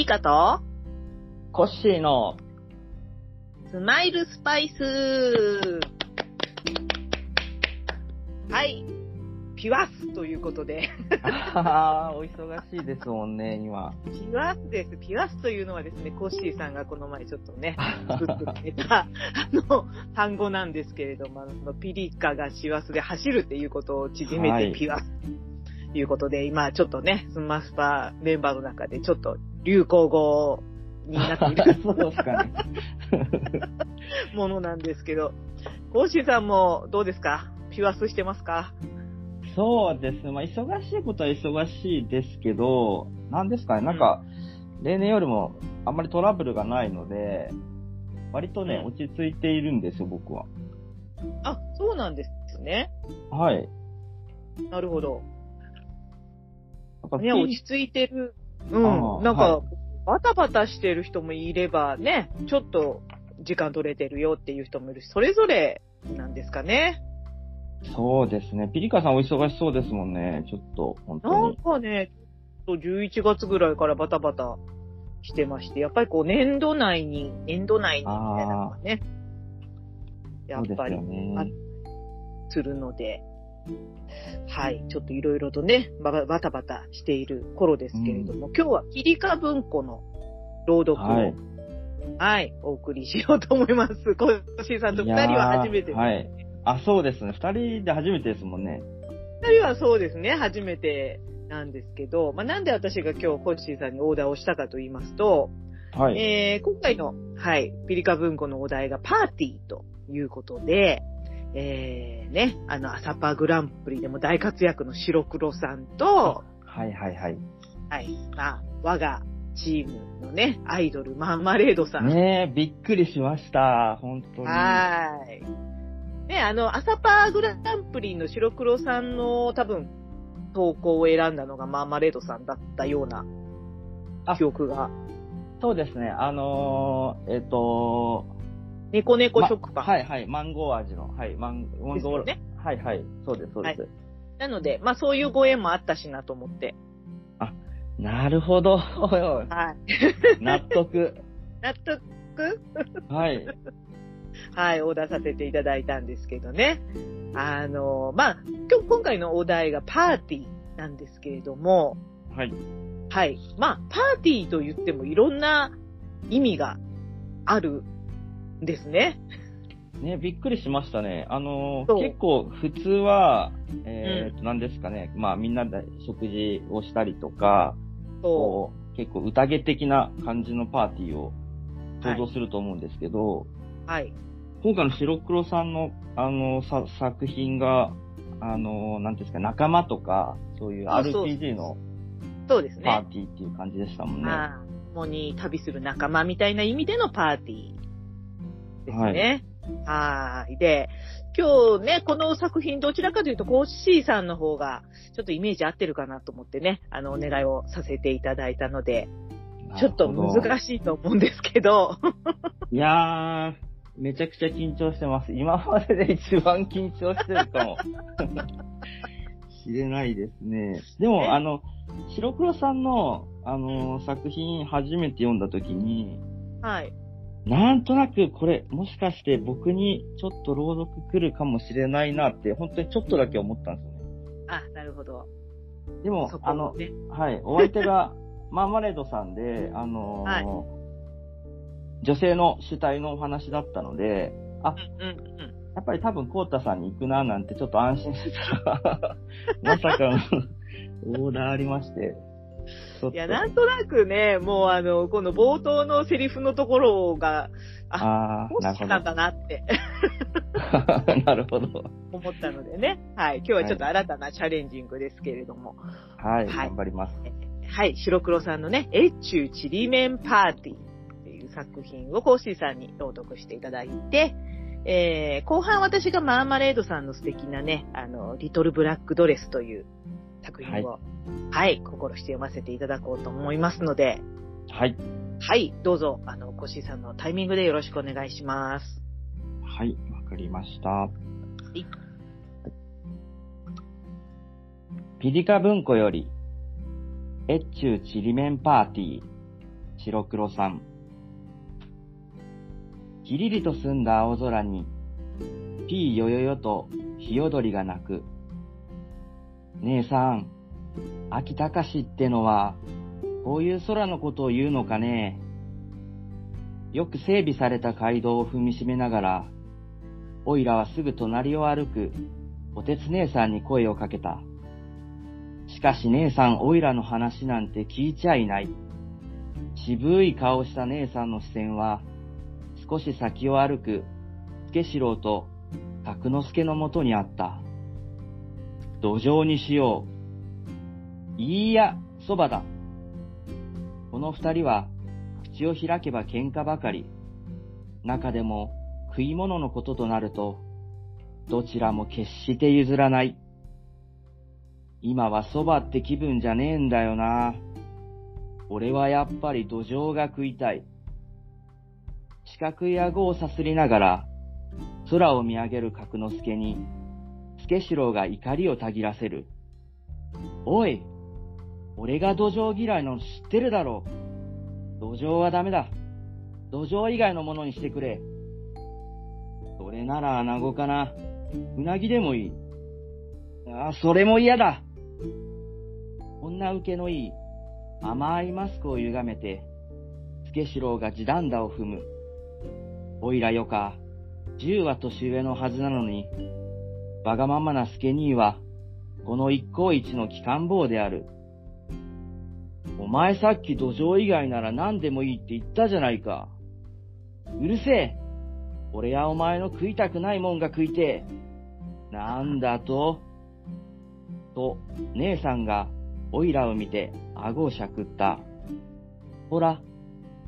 リーカと、コッシーの、スマイルスパイス。はい。ピュアスということで、ああ、お忙しいですもんね、今。ピュアスです。ピュアスというのはですね、コッシーさんがこの前ちょっとね、作ってくれた、あの、単語なんですけれども、あのピリカが師走で走るっていうことを縮めはいてピュアスということで、今ちょっとね、スマスパメンバーの中でちょっと流行語になっている そうですかね。ものなんですけど、コッシーさんもどうですか？ピュアスしてますか？そうです。まあ、忙しいことは忙しいですけど、なんですかね、なんか、例年よりもあんまりトラブルがないので、割とね、うん落ち着いているんですよ、僕は。あ、そうなんですね。はい。なるほど。ね、落ち着いてる。うん。なんか、はバタバタしてる人もいればね、ちょっと時間取れてるよっていう人もいるし、それぞれなんですかね。そうですね。ピリカさんお忙しそうですもんね、ちょっと、本当なんに。かね、ちょっと11月ぐらいからバタバタしてまして、やっぱりこう年度内に、年度内にみたいなのがね、やっぱりよね。あするので、はい、ちょっといろいろとね、バタバタしている頃ですけれども、今日はキリカ文庫の朗読を、ははいい、お送りしようと思います。コッシーさんと二人は初めてです、はいあ、そうですね。二人で初めてですもんね。二人はそうですね、初めてなんですけど、まあ、なんで私が今日コッシーさんにオーダーをしたかと言いますと、はい。えー今回の、はい、ピリカ文庫のお題がパーティーということで、えー、ね、あの、朝パーグランプリでも大活躍の白黒さんと、はいはいはい。はい、まあ、我がチームのね、アイドル、マンマレードさん。ねえ、びっくりしました。本当に。はーい。ね、あの、朝パーグランプリの白黒さんの多分、投稿を選んだのがマーマレードさんだったようなあ記憶が。そうですね。あのー、えっ、と猫猫ま食パン。はいはい。マンゴー味の。はい。マンマンゴー、ですよねはいはい。そうです、そうです。なので、まあそういうご縁もあったしなと思って。なるほど。はい。納得。納得？はい。はい、オーダーさせていただいたんですけどね。あの、まあ、今日、今回のお題がパーティーなんですけれども、はい。はい。まあ、パーティーと言ってもいろんな意味があるんですね。ね、びっくりしましたね。あのー結構普通は、えーと、なんですかね。まあみんなで食事をしたりとか、そこう、結構宴的な感じのパーティーを想像すると思うんですけど、う。はい。今回の白黒さんの、あの、さ作品が、あの、なんですか、仲間とか、そういう RPG のそうですね。パーティーっていう感じでしたもんね。ああ共に旅する仲間みたいな意味でのパーティーですね。はーい。で、今日ね、この作品どちらかというと、コッシーさんの方が、ちょっとイメージ合ってるかなと思ってね、あの、お願いをさせていただいたので、ちょっと難い。しいと思うんですけど、いやー、めちゃくちゃ緊張してます。今までで一番緊張してるかも。しれないですね。でえ？も、あの、白黒さんの、あの、作品初めて読んだ時に、はい。なんとなくこれ、もしかして僕にちょっと朗読来るかもしれないなって、本当にちょっとだけ思ったんですよね。あ、なるほど。でもそ、こあの。はい、お相手が マーマレードさんで、あのーはい女性の主体のお話だったので、あ、うんうんうん。やっぱり多分コータさんに行くななんてちょっと安心してたら、まさかのオーダーありまして、いや、なんとなくね、もうあの、この冒頭のセリフのところが、あコあ、なるほどッシーなん。だなってなるほど。思ったのでね。はい。今日はちょっと新たなチャレンジングですけれども。はい、はい頑張ります。はい。白黒さんのね、越中ちりめんパーティーっていう作品をコーシーさんに朗読していただいて、えー、後半私がマーマレードさんの素敵なね、あの、リトルブラックドレスという作品を、はい、心して読ませていただこうと思いますので、はい。はい、どうぞ、あの、コッシーさんのタイミングでよろしくお願いします。はい、わかりました。いピリカ文庫より、越中ちりめんパーティー、白黒さん。きりりと澄んだ青空に、ピーよよよと日踊りが鳴く。姉さん、秋高しってのは、こういう空のことを言うのかねよく整備された街道を踏みしめながら、おいらはすぐ隣を歩く、おてつ姉さんに声をかけた。しかし姉さんおいらの話なんて聞いちゃいない。渋い顔した姉さんの視線は、少し先を歩く、助四郎と角之助のもとにあった。土壌にしよう。いいや、そばだ。この二人は、口を開けば喧嘩ばかり。中でも、食い物のこととなると、どちらも決して譲らない。今はそばって気分じゃねえんだよな。俺はやっぱり土壌が食いたい。四角い顎をさすりながら、空を見上げる角之助に、助四郎が怒りをたぎらせる。おい俺が土壌嫌いの知ってるだろう。土壌はダメだ。土壌以外のものにしてくれ。それなら穴子かな。うなぎでもいい。ああ、それも嫌だ。女受けのいい甘いマスクを歪めて、助四郎が地団打を踏む。おいらよか、十は年上のはずなのに、わがままな助兄は、この一向一の機関棒である。お前さっき土壌以外なら何でもいいって言ったじゃないか。うるせえ俺やお前の食いたくないもんが食いてえ。なんだと？と、姉さんがオイラを見て顎をしゃくった。ほら、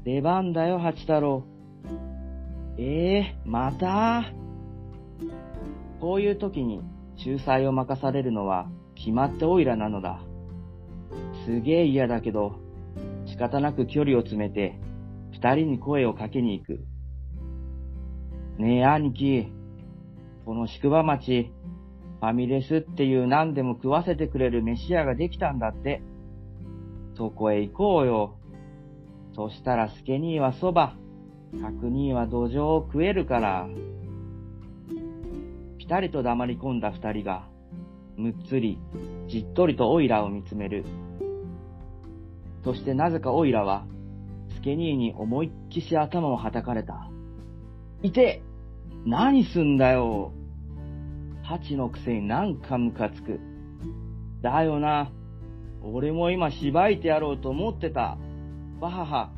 出番だよ、八太郎。ええー、また？こういう時に仲裁を任されるのは決まってオイラなのだ。すげえ嫌だけど、仕方なく距離を詰めて、二人に声をかけに行く。ねえ、兄貴。この宿場町、ファミレスっていう何でも食わせてくれる飯屋ができたんだって。そこへ行こうよ。そしたらスケ兄はそば、角兄は土壌を食えるから。ぴたりと黙り込んだ二人が、むっつり、じっとりとオイラを見つめる。そしてなぜかオイラは、スケ兄に思いっきし頭をはたかれた。いて何すんだよハチのくせになんかムカつく。だよな。俺も今しばいてやろうと思ってた。わはは。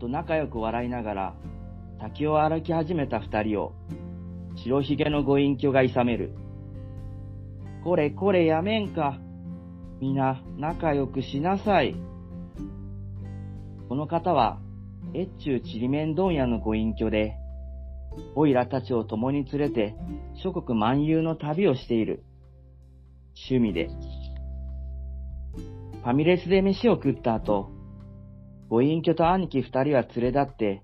と仲良く笑いながら、滝を歩き始めた二人を、白ひげのご隠居がいさめる。これこれやめんか。みな仲良くしなさい。この方は、越中ちりめん問屋のご隠居で、オイラたちを共に連れて諸国漫遊の旅をしている。趣味で。ファミレスで飯を食った後、ご隠居と兄貴二人は連れ立って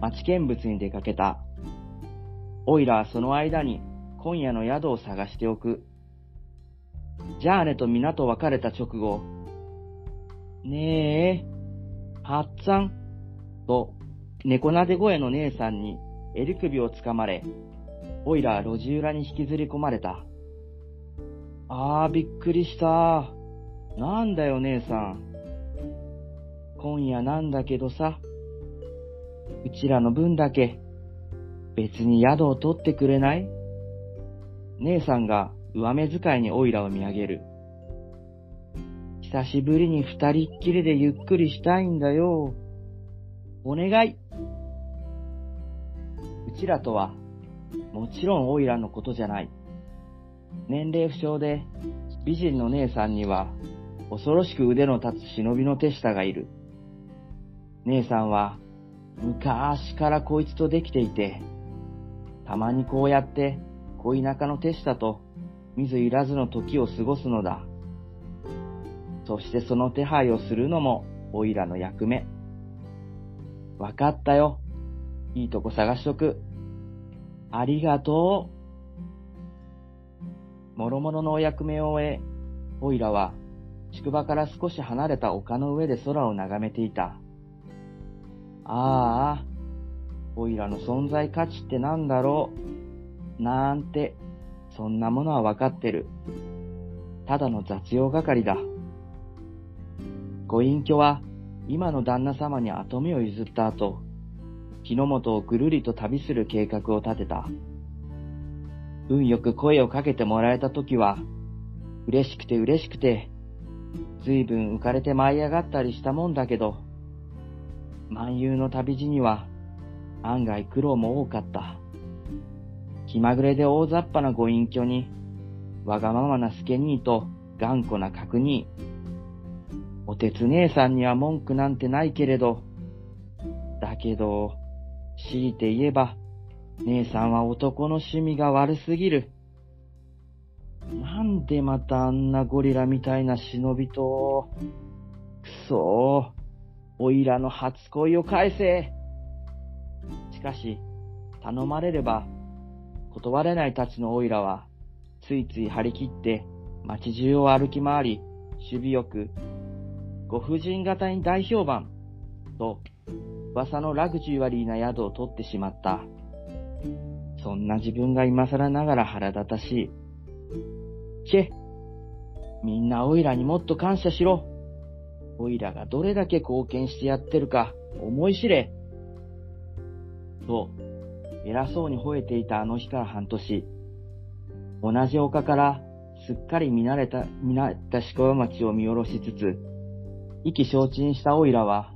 町見物に出かけた。オイラはその間に今夜の宿を探しておく。じゃあねと皆と別れた直後、ねえ、はっつぁん、と猫なで声の姉さんに襟首をつかまれ、オイラは路地裏に引きずり込まれた。あー、びっくりした。なんだよ、姉さん。今夜なんだけどさ、うちらの分だけ、別に宿を取ってくれない？姉さんが上目遣いにオイラを見上げる。久しぶりに二人っきりでゆっくりしたいんだよ。お願い。うちらとは、もちろんオイラのことじゃない。年齢不詳で、美人の姉さんには、恐ろしく腕の立つ忍びの手下がいる。姉さんは、昔からこいつとできていて、たまにこうやって、恋仲の手下と、見ずいらずの時を過ごすのだ。そしてその手配をするのも、オイラの役目。わかったよ。いいとこ探しとく。ありがとう。もろもろのお役目を終え、オイラは宿場から少し離れた丘の上で空を眺めていた。ああ、おいらの存在価値ってなんだろう？なんて、そんなものはわかってる。ただの雑用係だ。ご隠居は、今の旦那様に跡目を譲った後、日の本をぐるりと旅する計画を立てた。運よく声をかけてもらえた時は、嬉しくて嬉しくて、ずいぶん浮かれて舞い上がったりしたもんだけど、万有の旅路には案外苦労も多かった。気まぐれで大雑把なご隠居に、わがままな助兄と頑固な角兄。おてつ姉さんには文句なんてないけれど、だけど、強いて言えば、姉さんは男の趣味が悪すぎる。なんでまたあんなゴリラみたいな忍びと、くそー、おいらの初恋を返せ。しかし、頼まれれば、断れないたちのおいらは、ついつい張り切って街中を歩き回り、守備よく、ご婦人方に大評判、と、噂のラグジュアリーな宿を取ってしまった。そんな自分が今更ながら腹立たしい。け、みんなおいらにもっと感謝しろ。おいらがどれだけ貢献してやってるか思い知れ。と、偉そうに吠えていたあの日から半年、同じ丘からすっかり見慣れた、見慣れた宿場町を見下ろしつつ、意気消沈したおいらは、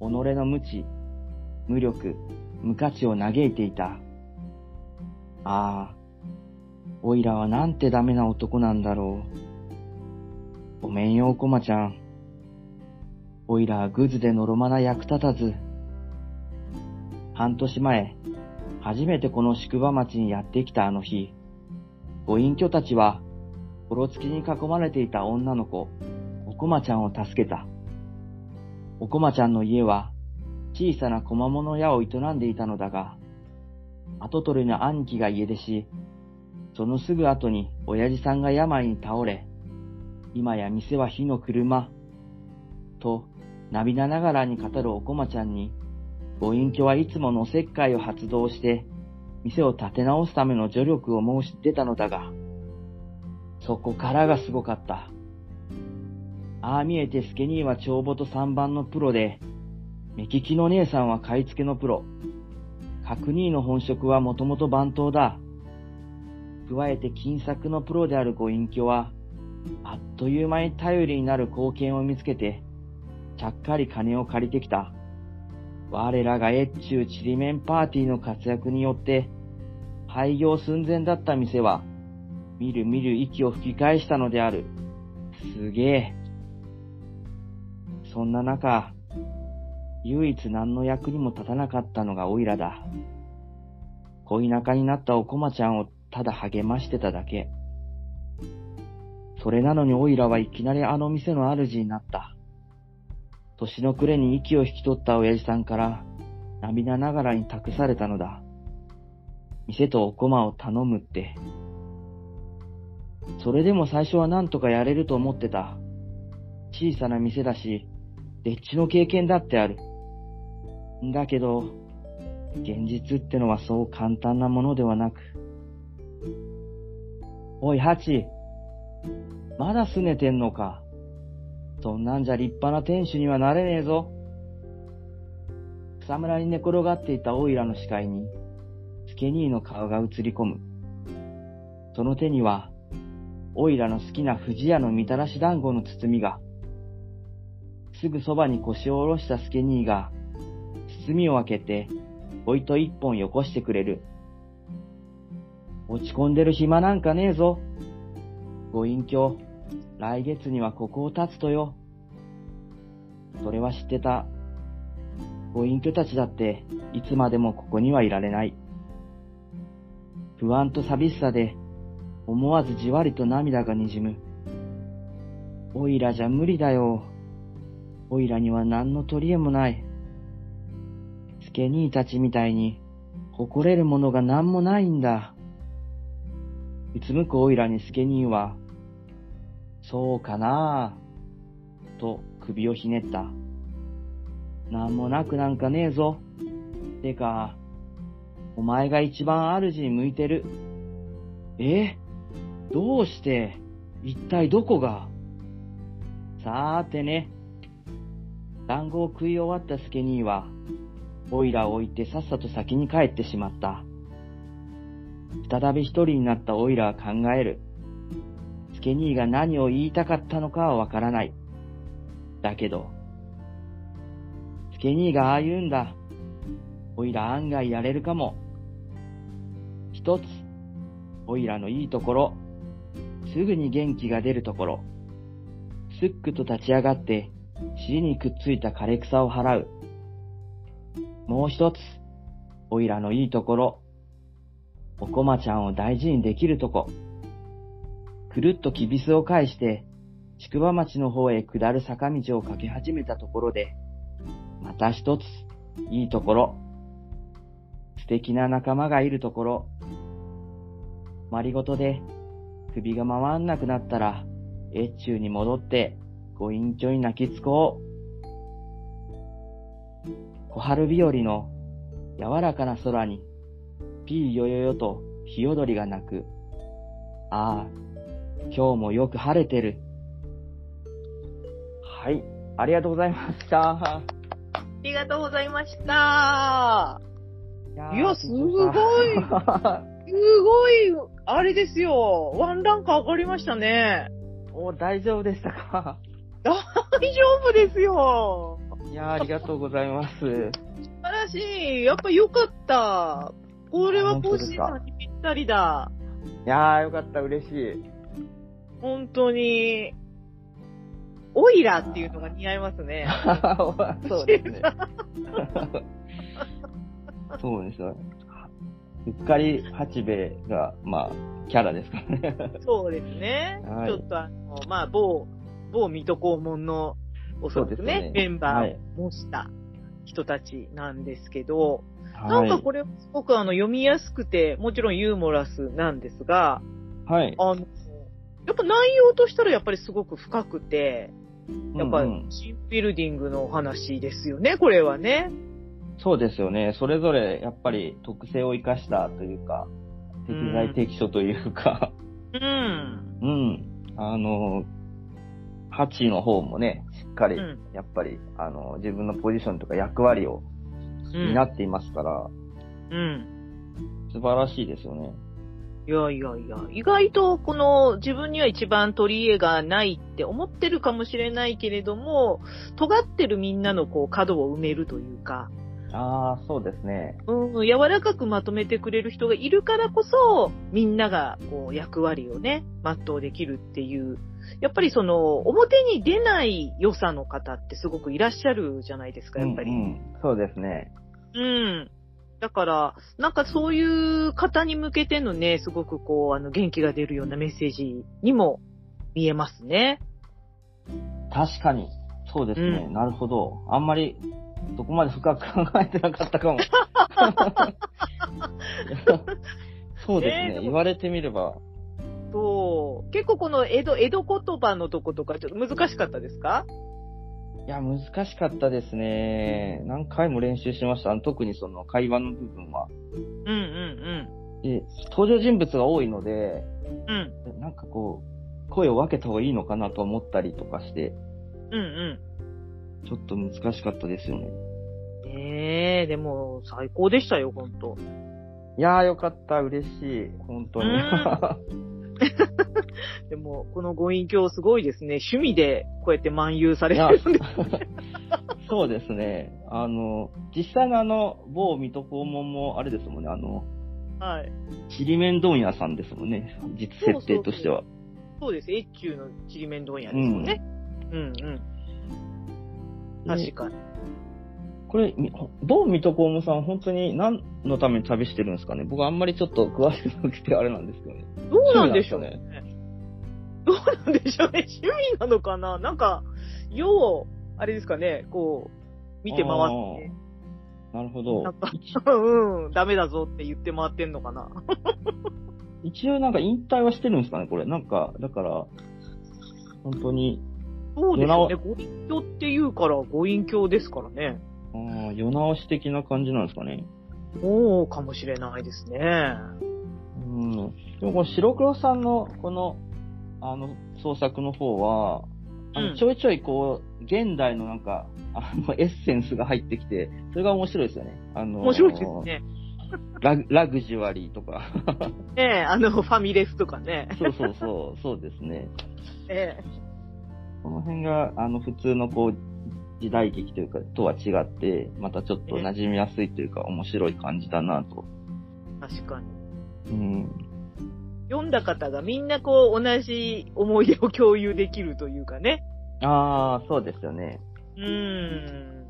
己の無知、無力、無価値を嘆いていた。ああ、おいらはなんてダメな男なんだろう。ごめんよ、おこまちゃん。おいらはグズでのろまな役立たず。半年前、初めてこの宿場町にやってきたあの日、ご隠居たちは、ころつきに囲まれていた女の子、おこまちゃんを助けた。おこまちゃんの家は、小さな小間物屋を営んでいたのだが、後取りの兄貴が家出し、そのすぐ後に親父さんが病に倒れ、今や店は火の車、と涙ながらに語るおこまちゃんに、ご隠居はいつものおせっかいを発動して、店を立て直すための助力を申し出たのだが、そこからがすごかった。ああ見えてスケニーは帳簿と三番のプロで、目利きの姉さんは買い付けのプロ、角兄の本職はもともと番頭だ。加えて金策のプロであるご隠居は、あっという間に頼りになる貢献を見つけて、ちゃっかり金を借りてきた。我らが越中ちりめんパーティーの活躍によって、廃業寸前だった店は、みるみる息を吹き返したのである。すげえ。そんな中、唯一何の役にも立たなかったのがオイラだ。恋仲になったおこまちゃんをただ励ましてただけ。それなのにオイラはいきなりあの店の主になった。年の暮れに息を引き取った親父さんから涙ながらに託されたのだ。店とお駒を頼むって。それでも最初は何とかやれると思ってた。小さな店だし、でっちの経験だってある。だけど、現実ってのはそう簡単なものではなく。おい、ハチ。まだ拗ねてんのか。そんなんじゃ立派な店主にはなれねえぞ。草むらに寝転がっていたオイラの視界に、スケニーの顔が映り込む。その手には、オイラの好きな藤屋のみたらし団子の包みが、すぐそばに腰を下ろしたスケニーが、包みを開けて、おいと一本よこしてくれる。落ち込んでる暇なんかねえぞ。ご隠居、来月にはここを立つとよ。それは知ってた。ご隠居たちだって、いつまでもここにはいられない。不安と寂しさで、思わずじわりと涙がにじむ。おいらじゃ無理だよ。おいらには何の取り柄もない。スケ兄たちみたいに、誇れるものが何もないんだ。うつむくおいらにスケ兄は、そうかなぁ、と首をひねった。なんもなくなんかねえぞ。てか、お前が一番主に向いてる。え？どうして？一体どこが？さーてね。団子を食い終わった助兄は、オイラを置いてさっさと先に帰ってしまった。再び一人になったオイラは考える。助兄が何を言いたかったのかはわからない。だけど、助兄がああ言うんだ。オイラ案外やれるかも。一つ、オイラのいいところ、すぐに元気が出るところ、すっくと立ち上がって、尻にくっついた枯れ草を払う。もう一つ、オイラのいいところ、おこまちゃんを大事にできるとこ。くるっときびすを返して、宿場町の方へ下る坂道を駆け始めたところで、また一つ、いいところ。素敵な仲間がいるところ。まりごとで、首が回んなくなったら、越中に戻って、ご隠居に泣きつこう。小春日和の柔らかな空に、ピーヨヨヨと日踊りが鳴く。ああ、今日もよく晴れてる。はい、ありがとうございました。ありがとうございました。いやいやすごいすごい、あれですよ。ワンランク上がりましたね。お、大丈夫でしたか？大丈夫ですよ。いやーありがとうございます。素晴らしい。やっぱ良かった。これはコーシーさんにぴったりだ。いやーよかった、嬉しい。本当に。オイラっていうのが似合いますね。そうですね。そうですよ。うっかり八兵衛が、まあ、キャラですからね。そうですね。はいちょっとあの、まあ、某、某水戸黄門の、おそらくそうですね、ねメンバはいーを模した人たちなんですけど、はないんかこれ、すごくあの、読みやすくて、もちろんユーモラスなんですが、はい。あの、やっぱ内容としたらやっぱりすごく深くて、やっぱうんうんチームビルディングのお話ですよね、これはね。そうですよね。それぞれ、やっぱり特性を生かしたというか、適材適所というか、うん。うん。あの、ハチの方もね、しっかり、うんやっぱり、あの、自分のポジションとか役割をうん。担っていますから、うん。素晴らしいですよね。いやいやいや、意外とこの自分には一番取り柄がないって思ってるかもしれないけれども、尖ってるみんなのこう角を埋めるというか、ああ、そうですね。うん、柔らかくまとめてくれる人がいるからこそ、みんながこう役割をね、全うできるっていう、やっぱりその、表に出ない良さの方ってすごくいらっしゃるじゃないですか、やっぱり。うんうんそうですね。うん。だから、なんかそういう方に向けてのね、すごくこう、あの、元気が出るようなメッセージにも見えますね。確かに。そうですね。うんなるほど。あんまり、そこまで深く考えてなかったかも。そうですね。ねえでも言われてみれば。そう。結構この江戸、江戸言葉のとことかちょっと難しかったですか？いや、難しかったですね。何回も練習しました。特にその会話の部分は。うんうんで、登場人物が多いので、うん。うん。なんかこう、声を分けた方がいいのかなと思ったりとかして、うんうん。ちょっと難しかったですよね。ねえ、でも最高でしたよ、ほんと。いやーよかった。嬉しい。本当に。でも、このご隠居すごいですね。趣味でこうやって漫遊されてるんで。そうですね。あの、実際のあの、某水戸黄門もあれですもんね。あの、はい。ちりめん問屋さんですもんね。実設定としては。そうです。越中のちりめん問屋ですもんね。うんうん。確かに。これ、み某水戸黄門さん本当に何のために旅してるんですかね？僕あんまりちょっと詳しくなくてあれなんですけどね。どうなんでしょう趣ね？どうなんでしょうね？趣味なのかな？なんか、よう、あれですかね、こう、見て回って、なるほどなん。か、うん、ダメだぞって言って回ってんのかな？一応なんか引退はしてるんですかねこれ？なんか、だから、本当に、そうですよね。ご隠居って言うから、ご隠居ですからね。あ世直し的な感じなんですかね。そうかもしれないですね。うん。でもこの白黒さんのこの、あの、創作の方は、あのうんちょいちょいこう、現代のなんか、あの、エッセンスが入ってきて、それが面白いですよね。あの、面白いですね。ラグラグジュアリーとか。ねえ、あの、ファミレスとかね。そうそうそう、そうですね。ええこの辺が、あの、普通のこう、時代劇というか、とは違って、またちょっと馴染みやすいというか、面白い感じだなと。確かに。うん。読んだ方がみんなこう、同じ思い出を共有できるというかね。ああ、そうですよね。うーん。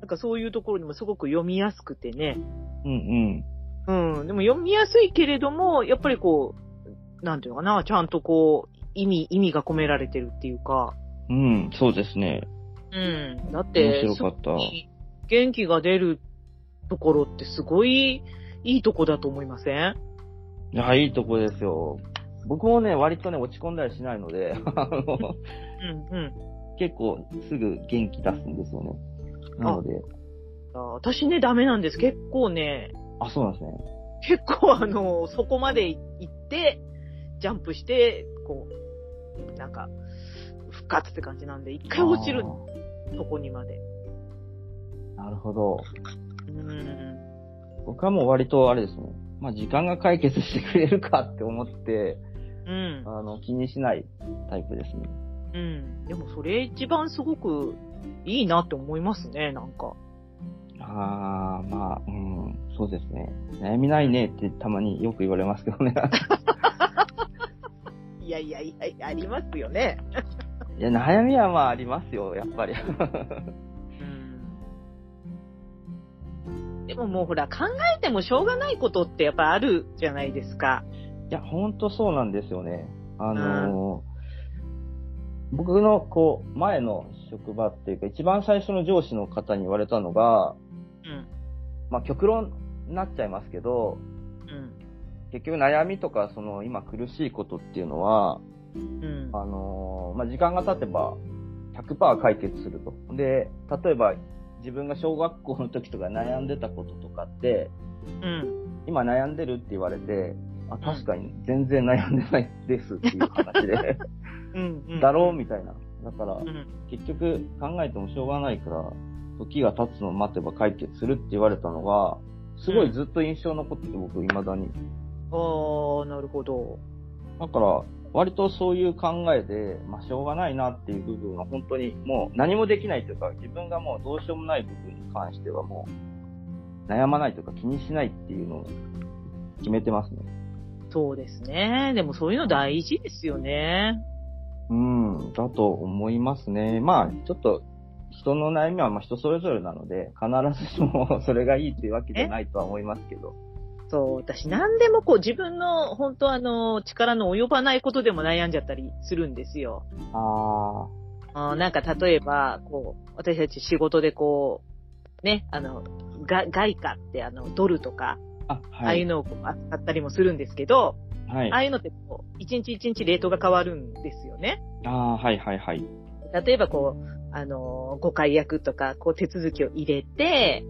なんかそういうところにもすごく読みやすくてね。うんうん。うん。でも読みやすいけれども、やっぱりこう、なんていうのかな、ちゃんとこう、意味、意味が込められてるっていうか。うん、そうですね。うん。だって、面白かった元気が出るところってすごいいいとこだと思いません？いや、いいとこですよ。僕もね、割とね、落ち込んだりしないので、あのうんうん。結構すぐ元気出すんですよね。なので、あ私ね、ダメなんです。結構ね、あ、そうなんですね。結構あの、そこまで行って、ジャンプして、こう、なんか、復活って感じなんで、一回落ちるあそこにまで。ーなるほど。うん。僕はもう割とあれですね。まあ時間が解決してくれるかって思って、うん。あの、気にしないタイプですね。うん。でもそれ一番すごくいいなって思いますね、なんか。ああ、まあ、うん、そうですね。悩みないねってたまによく言われますけどね。いやいやいやいや、ありますよね。いや、悩みはまあありますよ、やっぱり。うん。でももうほら、考えてもしょうがないことってやっぱあるじゃないですか。いや、ほんとそうなんですよね。あのー僕の、こう、前の職場っていうか、一番最初の上司の方に言われたのが、うん。まあ、極論になっちゃいますけど、うん。結局悩みとか、その、今苦しいことっていうのは、うん。あのーまあ、時間が経てば、100%解決すると。で、例えば、自分が小学校の時とか悩んでたこととかって、うん。今悩んでるって言われて、あ、確かに全然悩んでないですっていう話で、うん。うん。だろうみたいな。だからう、ん。結局考えてもしょうがないから、時が経つのを待てば解決するって言われたのが、すごいずっと印象残ってて僕未だに。ああ、なるほど。だから、割とそういう考えで、まあしょうがないなっていう部分は本当にもう何もできないというか、自分がもうどうしようもない部分に関してはもう、悩まないというか気にしないっていうのを決めてますね。そうですね。でもそういうの大事ですよね。うん、だと思いますね。まあ、ちょっと、人の悩みはまあ人それぞれなので、必ずしもそれがいいっていうわけじゃないとは思いますけど。そう、私何でもこう自分の本当あの力の及ばないことでも悩んじゃったりするんですよ。ああーなんか例えば、こう、私たち仕事でこう、ね、あの、が外貨ってあの、ドルとか、あ。あ、ああはいいう。のをこう扱ったりもするんですけど、はい。ああいうのってこう、一日一日レートが変わるんですよね。ああ、はいはいはい。例えばこう、あの、ご解約とか、こう手続きを入れて、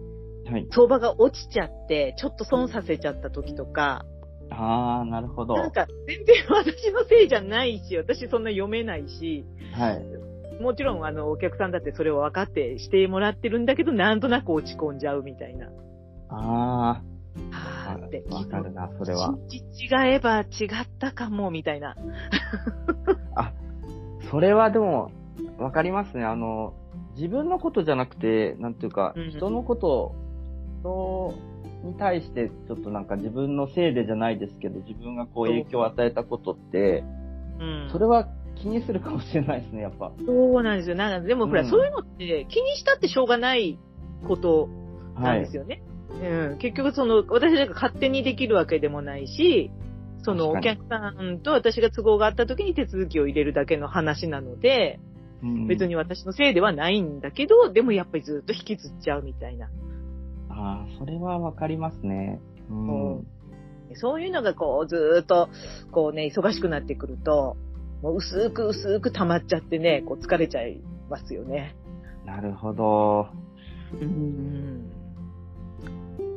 はい。相場が落ちちゃって、ちょっと損させちゃった時とか、ああ、なるほど。なんか全然私のせいじゃないし、私そんな読めないし、はい。もちろんあの、お客さんだってそれを分かってしてもらってるんだけど、なんとなく落ち込んじゃうみたいな。ああ、はーって。わかるな、それは。違えば違ったかも、みたいな。あ、それはでも、わかりますね。あの、自分のことじゃなくて、なんていうか、うん人のこと、人に対して、ちょっとなんか自分のせいでじゃないですけど、自分がこう影響を与えたことって、うん。それは気にするかもしれないですね、やっぱ。そうなんですよ。なんか、でもほら、うんそういうのって気にしたってしょうがないことなはいんです。よね。うん。結局その、私が勝手にできるわけでもないし、そのお客さんと私が都合があった時に手続きを入れるだけの話なので、うん別に私のせいではないんだけど、でもやっぱりずっと引きずっちゃうみたいな。ああ、それはわかりますね。うん。うんそういうのがこう、ずーっと、こうね、忙しくなってくると、もう薄く薄く溜まっちゃってね、こう疲れちゃいますよね。なるほど。うん。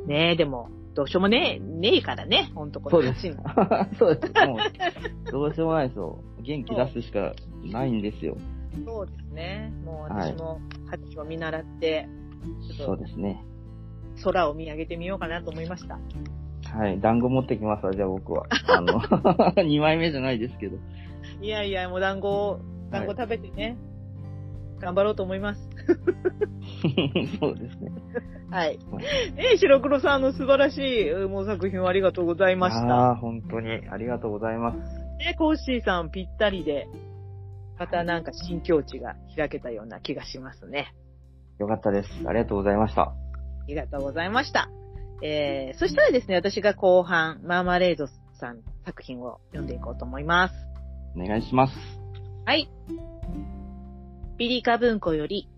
ねえ、でも、どうしようもねえ、ねえからね、ほんとこのそうです8の。そうです。もう、どうしようもないですよ。元気出すしかないんですよ。そうですね。もうはい私も8を見習って、そうっですね。と空を見上げてみようかなと思いました。はい。団子持ってきますわ、じゃあ僕は。あの、2枚目じゃないですけど。いやいや、もう団子を、団子食べてね、頑張ろうと思います。そうですね。はい。え、白黒さんの素晴らしい、うんもう作品をありがとうございました。ああ、本当にありがとうございます。ね、コッシーさんぴったりで、またなんか新境地が開けたような気がしますね。よかったです。ありがとうございました。ありがとうございました。えー、そしたらですね、私が後半、マーマレードさん作品を読んでいこうと思います。お願いします。はい。ピリカ文庫より、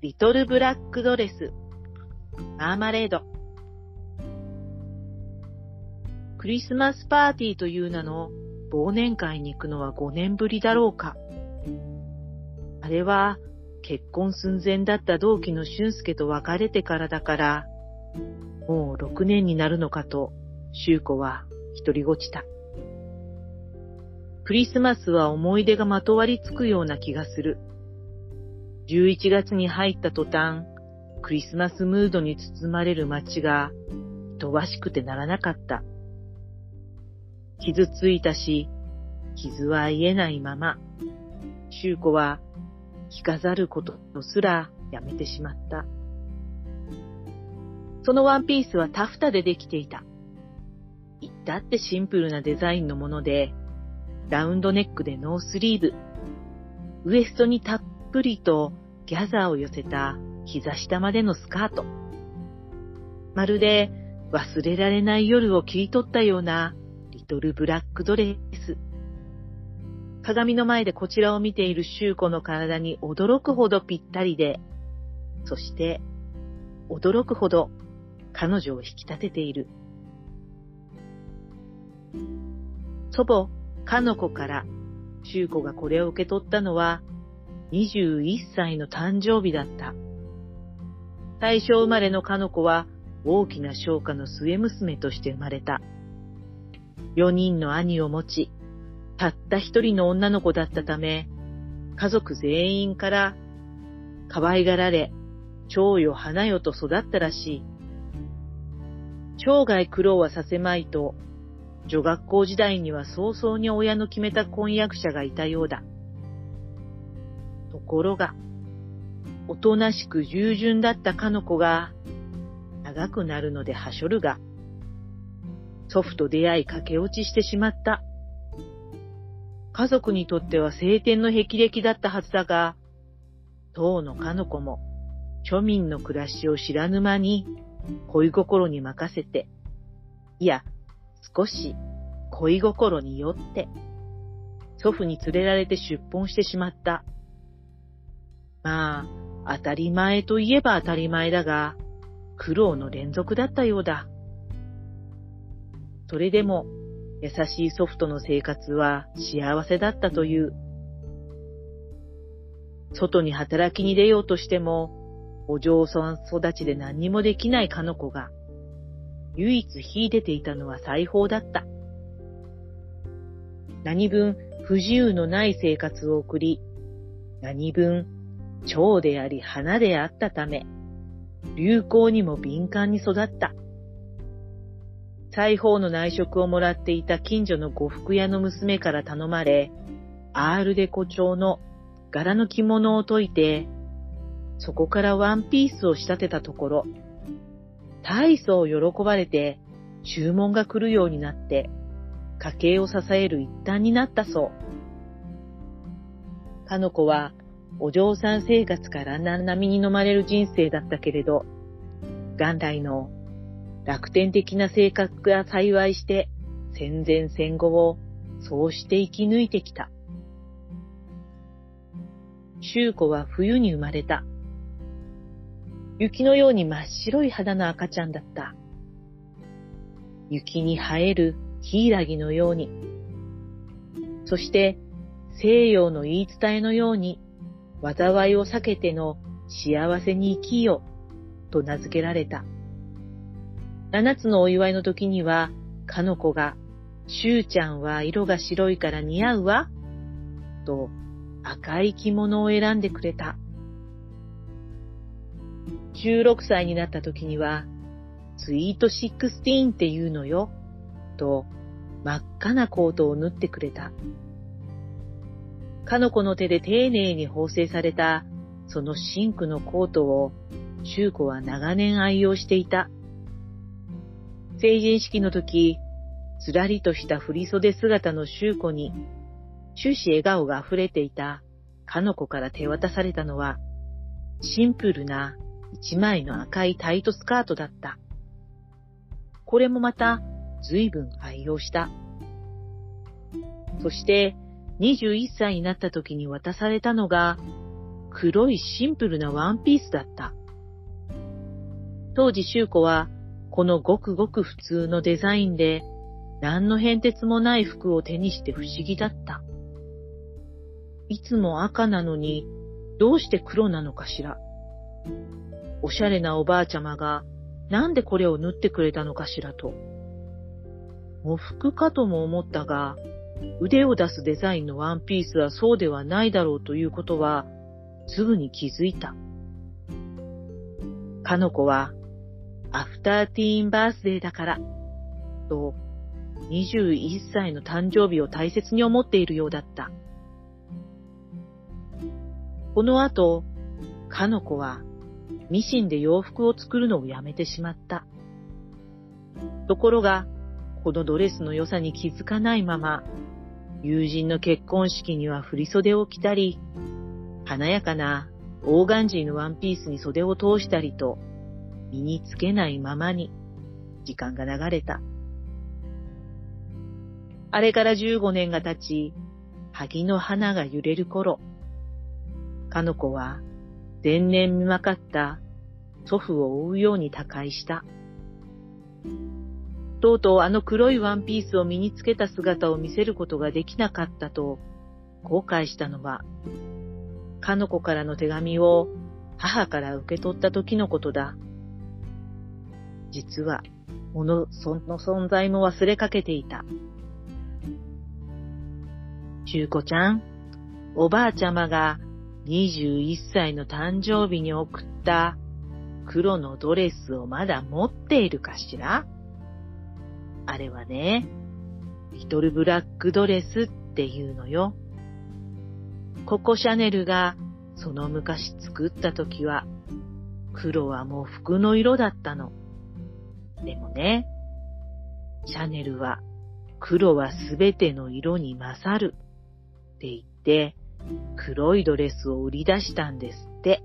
リトルブラックドレス、マーマレード。クリスマスパーティーという名の忘年会に行くのは5年ぶりだろうか。あれは結婚寸前だった同期の俊介と別れてからだから、もう6年になるのかと、修子は独りごちた。クリスマスは思い出がまとわりつくような気がする。11月に入った途端、クリスマスムードに包まれる街が、愛わしくてならなかった。傷ついたし、傷は癒えないまま、修子は着飾ることすらやめてしまった。そのワンピースはタフタでできていた。至ってシンプルなデザインのもので、ラウンドネックでノースリーブ、ウエストにたっぷりとギャザーを寄せた膝下までのスカート。まるで忘れられない夜を切り取ったような little black dress。鏡の前でこちらを見ているシュー子の体に驚くほどぴったりで、そして驚くほど彼女を引き立てている。祖母、かの子から、シュー子がこれを受け取ったのは、21歳の誕生日だった。大正生まれのかの子は、大きな商家の末娘として生まれた。4人の兄を持ち、たった一人の女の子だったため、家族全員から可愛がられ、蝶よ花よと育ったらしい。生涯苦労はさせまいと、女学校時代には早々に親の決めた婚約者がいたようだ。ところが、おとなしく従順だったかの子が、長くなるのではしょるが、祖父と出会い駆け落ちしてしまった。家族にとっては晴天の霹靂だったはずだが、当のかの子も、庶民の暮らしを知らぬ間に、恋心に任せて、いや、少し恋心によって、祖父に連れられて出奔してしまった。まあ、当たり前といえば当たり前だが、苦労の連続だったようだ。それでも、優しい祖父との生活は幸せだったという。外に働きに出ようとしても、お嬢さん育ちで何にもできないかの子が、唯一秀でていたのは裁縫だった。何分不自由のない生活を送り、何分蝶であり花であったため、流行にも敏感に育った。裁縫の内職をもらっていた近所の呉服屋の娘から頼まれ、アールデコ調の柄の着物を解いて、そこからワンピースを仕立てたところ、大層喜ばれて注文が来るようになって、家計を支える一端になったそう。かの子はお嬢さん生活から波に飲まれる人生だったけれど、元来の楽天的な性格が幸いして戦前戦後をそうして生き抜いてきた。周子は冬に生まれた。雪のように真っ白い肌の赤ちゃんだった。雪に生えるヒイラギのように、そして西洋の言い伝えのように、災いを避けての幸せに生きよと名付けられた。七つのお祝いの時には、かの子が、しゅうちゃんは色が白いから似合うわ、と赤い着物を選んでくれた。16歳になった時には、 sweet sixteen って言うのよ、と真っ赤なコートを縫ってくれた。かの子の手で丁寧に縫製されたそのシンクのコートを、周子は長年愛用していた。成人式の時、つらりとした振り袖姿の周子に、終始笑顔が溢れていたかの子から手渡されたのは、シンプルな一枚の赤いタイトスカートだった。これもまた随分愛用した。そして21歳になった時に渡されたのが黒いシンプルなワンピースだった。当時修子はこのごくごく普通のデザインで何の変哲もない服を手にして不思議だった。いつも赤なのにどうして黒なのかしら。おしゃれなおばあちゃまがなんでこれを縫ってくれたのかしらと。喪服かとも思ったが、腕を出すデザインのワンピースはそうではないだろうということはすぐに気づいた。かの子は、アフターティーンバースデーだから、と、21歳の誕生日を大切に思っているようだった。この後、かの子は、ミシンで洋服を作るのをやめてしまった。ところが、このドレスの良さに気づかないまま、友人の結婚式には振袖を着たり、華やかなオーガンジーのワンピースに袖を通したりと、身につけないままに時間が流れた。あれから15年が経ち、萩の花が揺れる頃、かの子は前年見まかった祖父を追うように他界した。とうとうあの黒いワンピースを身につけた姿を見せることができなかったと後悔したのはかの子からの手紙を母から受け取った時のことだ。実は、もの、その存在も忘れかけていた。しゅうこちゃん、おばあちゃまが21歳の誕生日に送った黒のドレスをまだ持っているかしら？あれはね、リトルブラックドレスっていうのよ。ココシャネルがその昔作った時は黒はもう服の色だったの。でもね、シャネルは黒はすべての色に勝るって言って黒いドレスを売り出したんですって。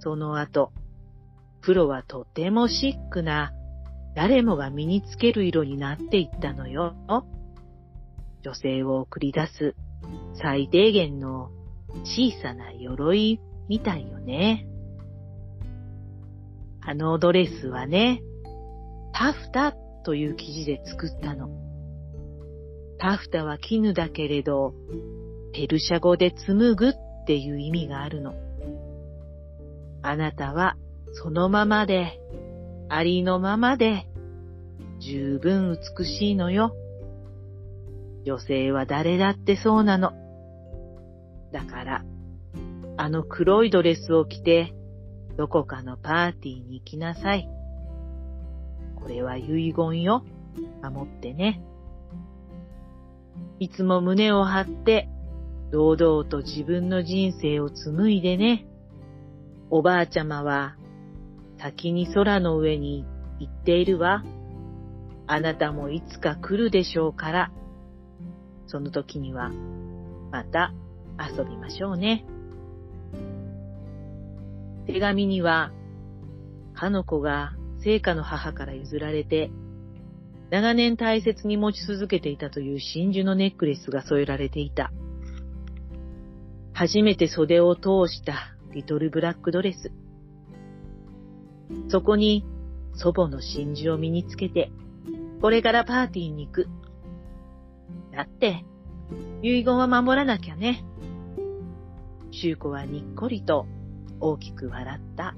その後、黒はとてもシックな誰もが身につける色になっていったのよ。女性を送り出す最低限の小さな鎧みたいよね。あのドレスはね、タフタという生地で作ったの。タフタは絹だけれど、ペルシャ語で紡ぐっていう意味があるの。あなたはそのままで、ありのままで、十分美しいのよ。女性は誰だってそうなの。だから、あの黒いドレスを着て、どこかのパーティーに行きなさい。これは遺言よ。守ってね。いつも胸を張って、堂々と自分の人生を紡いでね。おばあちゃまは、先に空の上に行っているわ。あなたもいつか来るでしょうから。その時には、また遊びましょうね。手紙には、かの子が聖火の母から譲られて、長年大切に持ち続けていたという真珠のネックレスが添えられていた。初めて袖を通したリトルブラックドレス。そこに祖母の真珠を身につけて、これからパーティーに行く。だって、遺言は守らなきゃね。シュウコはにっこりと大きく笑った。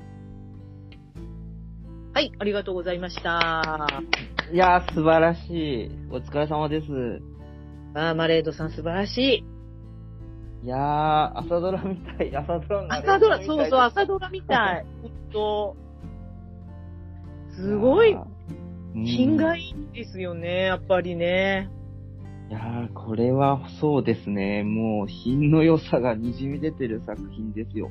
はい、ありがとうございました。いやー、素晴らしい。お疲れ様です。マーマレードさん素晴らしい。いやー、朝ドラみたい。朝ドラの朝ドラ、そうそう、朝ドラみたい。ほんと。すごい、うん品がいいんですよね、やっぱりね。いやー、これはそうですね。もう品の良さが滲み出てる作品ですよ。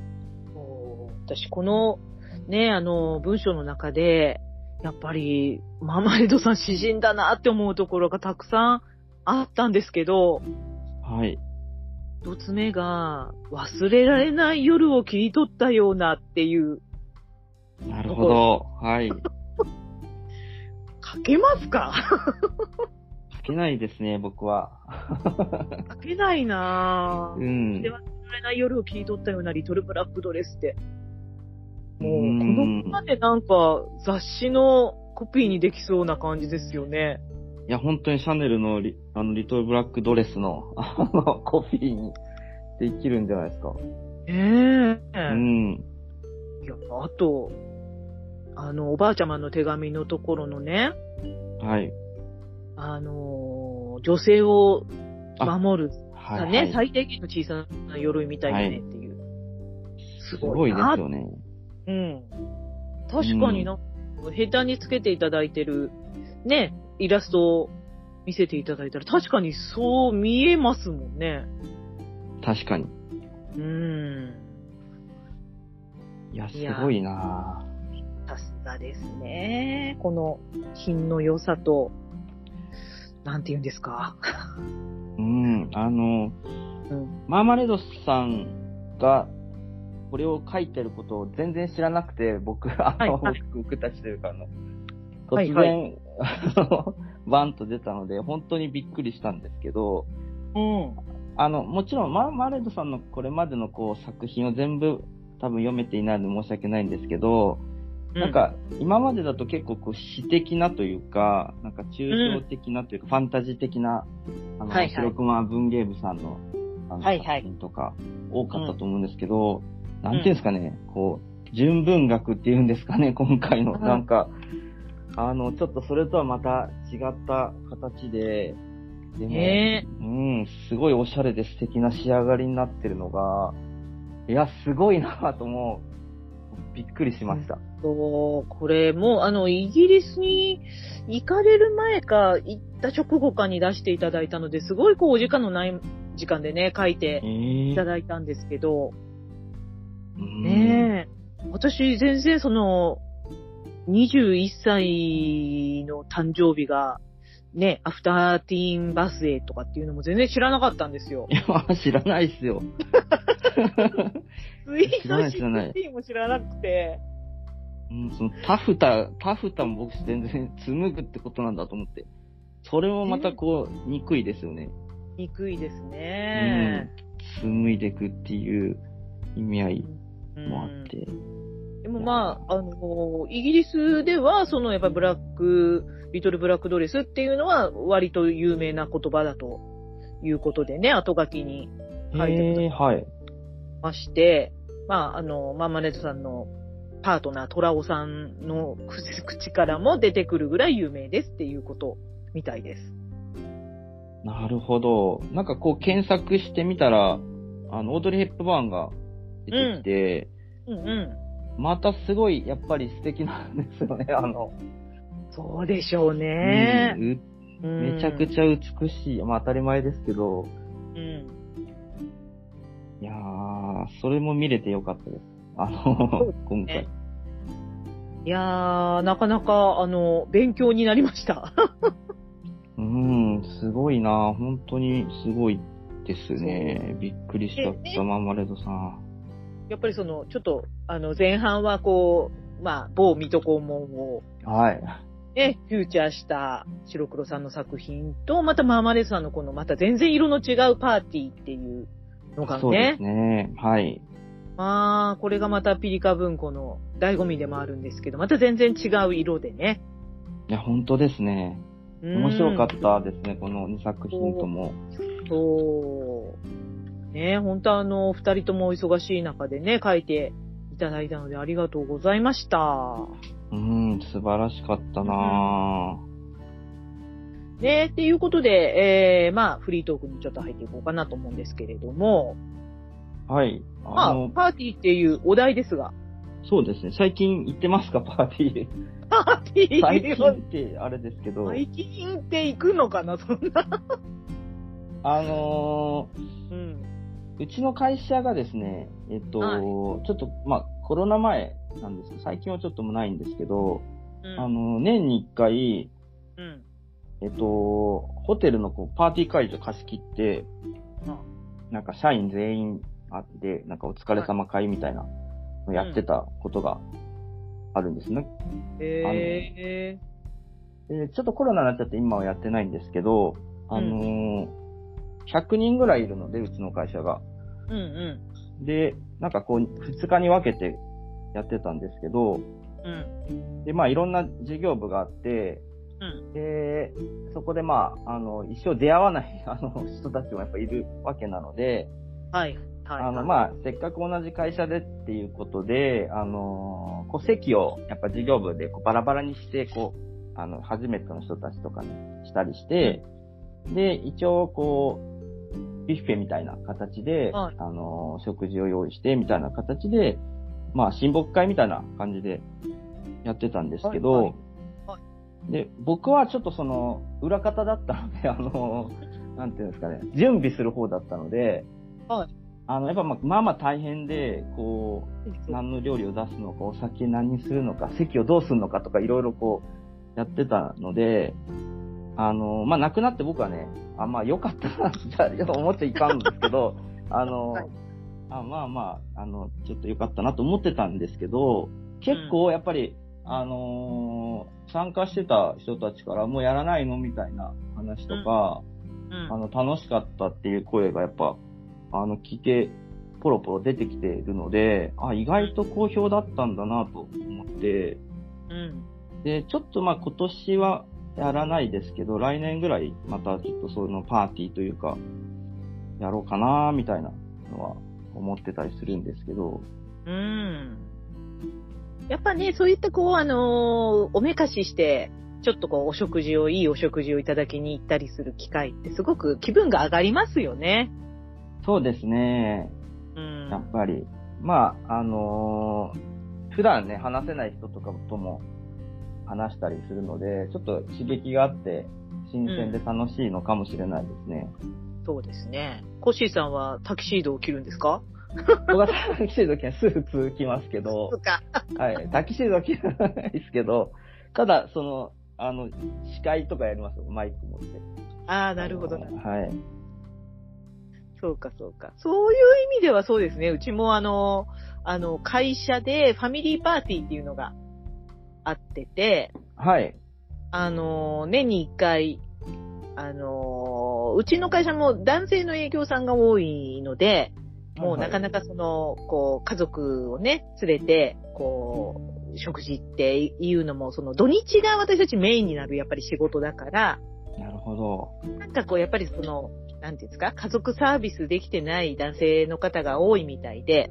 そう私、この、ね、あの、文章の中で、やっぱり、マーマレードさん詩人だなって思うところがたくさんあったんですけど、はい。一つ目が、忘れられない夜を切り取ったようなっていう、なるほど。はい。書けますか？書けないですね、僕は。書けないなぁ。うんで。忘れられない夜を切り取ったようなリトルブラックドレスって。もう、うんこのままでなんか雑誌のコピーにできそうな感じですよね。いや、本当にシャネルのリあのリトルブラックドレスの、あの、コピーにできるんじゃないですか。ええうん。いや、あと、あの、おばあちゃまの手紙のところのね、はい。あのー女性を守るはい、ね、はい。最低限の小さな鎧みたいなねっていう。すごいですよね。うん。確かにな、下手につけていただいてる、ね、イラストを見せていただいたら、確かにそう見えますもんね。確かに。うん。いや、すごいなさすがですね。この品の良さと、なんて言うんですか。うん。あの、うん。マーマレードさんが、これを書いてることを全然知らなくて、僕、あの、はい。はい僕たちというか、あの、突はい。はい。バンと出たので、本当にびっくりしたんですけど、うん。あの、もちろん、マーマレードさんのこれまでのこう作品を全部多分読めていないので申し訳ないんですけど、なん、か、今までだと結構こう詩的なというか、なんか抽象的なというか、ファンタジー的な、あの、はいはい。白熊文芸部さんのあのはいはい。作品とか多かったと思うんですけど、なんていうんですかね、こう、純文学っていうんですかね、今回の。うんなんか、あの、ちょっとそれとはまた違った形で、でも、ねうん、すごいおしゃれで素敵な仕上がりになってるのが、いや、すごいなともう、びっくりしました。そう、これも、あの、イギリスに行かれる前か、行った直後かに出していただいたので、すごいこう、お時間のない時間でね、書いてえいただいたんですけど、うんねえ、私全然その、21歳の誕生日が、ね、 after teen birthday とかっていうのも全然知らなかったんですよ。いや、知らないっすよ。知らない sweet sixteen も知らなくて、うん、そのタフタ、タフタも僕全然紡ぐってことなんだと思って。それもまたこう、憎いですよね。憎いですね。紡いでいくっていう意味合いうんもあって。でもまあ、あの、イギリスでは、そのやっぱブラック、リトルブラックドレスっていうのは割と有名な言葉だということでね、後書きに書いてへえはい。まして、まあ、あの、マンマネットさんのパートナー、トラオさんの口からも出てくるぐらい有名ですっていうことみたいです。なるほど。なんかこう検索してみたら、あの、オードリー・ヘップバーンが出てきて、うんうん。またすごい、やっぱり素敵なんですよね、あの。そうでしょうね。うんうめちゃくゃ。ちゃ美しい。まあ当たり前ですけど、うん。いやー、それも見れてよかったです。あの今回。いやー、なかなか、あの、勉強になりました。うん、すごいな本当にすごいですね。びっくりしちゃっでた、マンマレードさん。やっぱりその、ちょっと、あの、前半はこう、まあ、某水戸黄門を、はい。ね、フューチャーした白黒さんの作品と、またマーマレーさんのこの、また全然色の違うパーティーっていうのがそうでねす、ね。はい。まあ、これがまたピリカ文庫の醍醐味でもあるんですけど、また全然違う色でね。いや、本当ですね。うん面白かったですね、この2作品とも。そう。ね本当あの、二人ともお忙しい中でね、書いていただいたのでありがとうございました。うん、素晴らしかったなねっていうことで、えー、まあ、フリートークにちょっと入っていこうかなと思うんですけれども、ぁはい。まああの、、パーティーっていうお題ですが、そうですね。最近行ってますか、パーティー。パーティー最近ってあれですけど、最近って行くのかな、そんな。あのうん。ーうちの会社がですね、えっと、はいちょっと、まあ、コロナ前なんですけど、最近はちょっともないんですけど、うん。あの、年に一回、うん。えっと、ホテルのこうパーティー会場貸し切って、なんか社員全員あって、なんかお疲れ様会みたいなのやってたことがあるんですね。へでちょっとコロナになっちゃって今はやってないんですけど、あのー100人ぐらいいるので、うちの会社が。ー。うんで、なんかこう、2日に分けてやってたんですけど、うん。うん。で、まあいろんな事業部があって、うん。で、そこでまあ、あの、一生出会わない、あの、人たちもやっぱいるわけなので、はい。はい。あの、まあ、せっかく同じ会社でっていうことで、あの、こう、席を、やっぱ事業部でこうバラバラにして、こう、あの、初めての人たちとかにしたりして、で、一応、こう、ビュッフェみたいな形で、はい。あの、食事を用意して、みたいな形で、まあ、親睦会みたいな感じでやってたんですけど、はいはい。はで、僕はちょっとその、裏方だったので、あの、なんていうんですかね、準備する方だったので、はい。あの、やっぱまあまあまあ大変で、こう、何の料理を出すのか、お酒何にするのか、席をどうするのかとか、いろいろこう、やってたので、あの、まあ、亡くなって僕はね、あ、まあ、良かったな、じゃあ思っちゃいかんんですけど、あの、はいあまあまあ、あの、ちょっと良かったなと思ってたんですけど、結構やっぱり、あのー参加してた人たちからもうやらないのみたいな話とか、うん。あの、楽しかったっていう声がやっぱ、あの、聞け、ポロポロ出てきているので、あ、意外と好評だったんだなと思って、うん。で、ちょっとまあ今年はやらないですけど、来年ぐらいまたちょっとそういうのパーティーというか、やろうかなみたいなのは思ってたりするんですけど、うん。やっぱね、そういったこう、あのーおめかしして、ちょっとこう、お食事を、いいお食事をいただきに行ったりする機会ってすごく気分が上がりますよね。そうですね。うん。やっぱり。まあ、あのー普段ね、話せない人とかとも話したりするので、ちょっと刺激があって、新鮮で楽しいのかもしれないですね。そうですね。コッシーさんはタキシードを着るんですか？僕はタキシード着ないスーツ着ますけど。はい、タキシードは着ないですけど、ただ、その、あの、司会とかやりますよ、マイク持って。ああ、なるほどあな。のはい。そうか、そうか。そういう意味ではそうですね。うちもあの、あの、会社でファミリーパーティーっていうのがあってて、はい。あの、年に一回、あの、うちの会社も男性の営業さんが多いので、もうなかなかその、こう、家族をね、連れて、こう、食事っていうのも、その土日が私たちメインになるやっぱり仕事だから、なるほど。なんかこう、やっぱりその、なんていうんですか、家族サービスできてない男性の方が多いみたいで、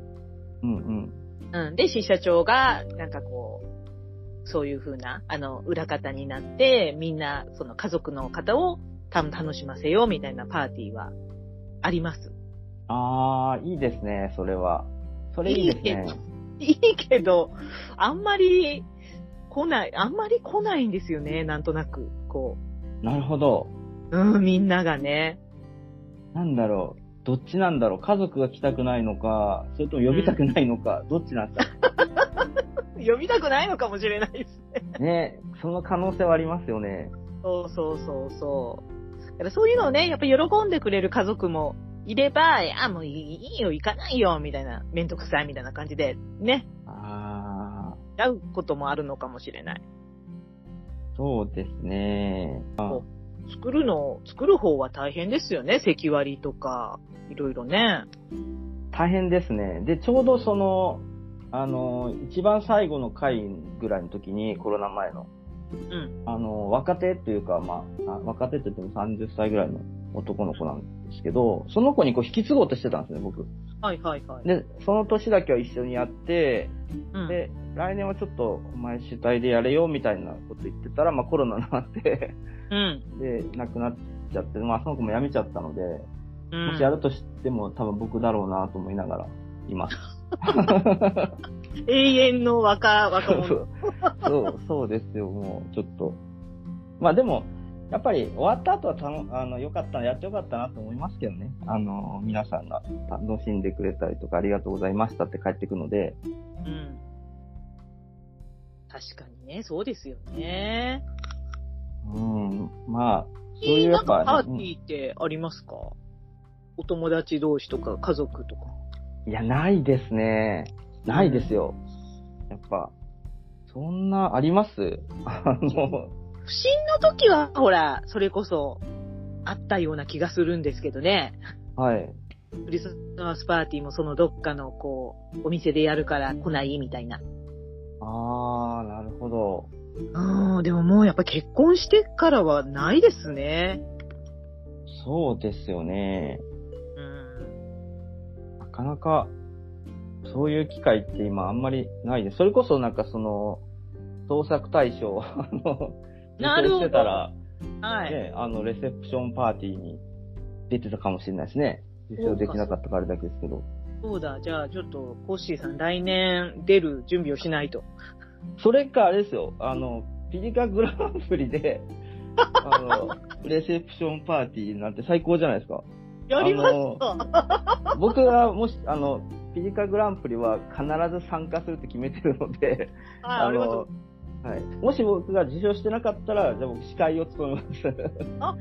うんうん。うん。で、支社長が、なんかこう、そういう風な、あの、裏方になって、みんな、その家族の方をた楽しませようみたいなパーティーはあります。あー、いいですね、それは。それいいですね。いいけど、あんまり来ない、あんまり来ないんですよね、なんとなく。こなるほど。う。うん、みんながね。なんだろう。どっちなんだろう。家族が来たくないのか、それとも呼びたくないのか、どっちなんですか呼びたくないのかもしれないですね。ね、その可能性はありますよね。そうそうそうそう。だからそういうのをね、やっぱ喜んでくれる家族もいれば、あ、もういいいいよ、行かないよ、みたいな、めんどくさい、みたいな感じで、ね、あ会うこともあるのかもしれない。ー、そうですね。あ作るの、作る方は大変ですよね、席割りとか、いろいろね。大変ですね。で、ちょうどその、あの、一番最後の回ぐらいの時に、コロナ前の、うん。あの、若手っていうか、まあ、あ若手って言っても30歳ぐらいの男の子なんですけど、その子にこう引き継ごうとしてたんですね、僕。はいはいはい。で、その年だけは一緒にやって、うん、で、来年はちょっとお前主体でやれよみたいなこと言ってたら、まあコロナになってうん。で、亡くなっちゃって、まあその子も辞めちゃったので、うんもしやるとしても多分僕だろうなと思いながらいます。永遠の若、若者。そう、そう、そうですよ、もうちょっと。まあでも、やっぱり終わった後はたの、あの、よかった、やってよかったなと思いますけどね。あの、皆さんが楽しんでくれたりとか、ありがとうございましたって帰ってくので、うん。確かにね、そうですよね。うん、まあ、そういうやっぱ、なんかパーティーってありますか、お友達同士とか家族とか。いや、ないですね。ないですよ。やっぱ、そんな、あります？あの、不審の時は、ほら、それこそ、あったような気がするんですけどね。はい。クリスマスパーティーもそのどっかの、こう、お店でやるから来ないみたいな。あー、なるほど。うん、でももうやっぱ結婚してからはないですね。そうですよね。かなか、そういう機会って今あんまりないです。それこそなんかその、創作大賞、あの、受賞してたら、はい。ね、あの、レセプションパーティーに出てたかもしれないですね。受賞できなかったからあれだけですけど。そうだ、じゃあちょっと、コッシーさん来年出る準備をしないと。それかあれですよ、あの、ピリカグランプリで、あの、レセプションパーティーなんて最高じゃないですか。やりますか 僕がもし、あの、ピリカグランプリは必ず参加するって決めてるので、はい、ありがとう。はい。もし僕が受賞してなかったら、じゃあ僕司会を務めます。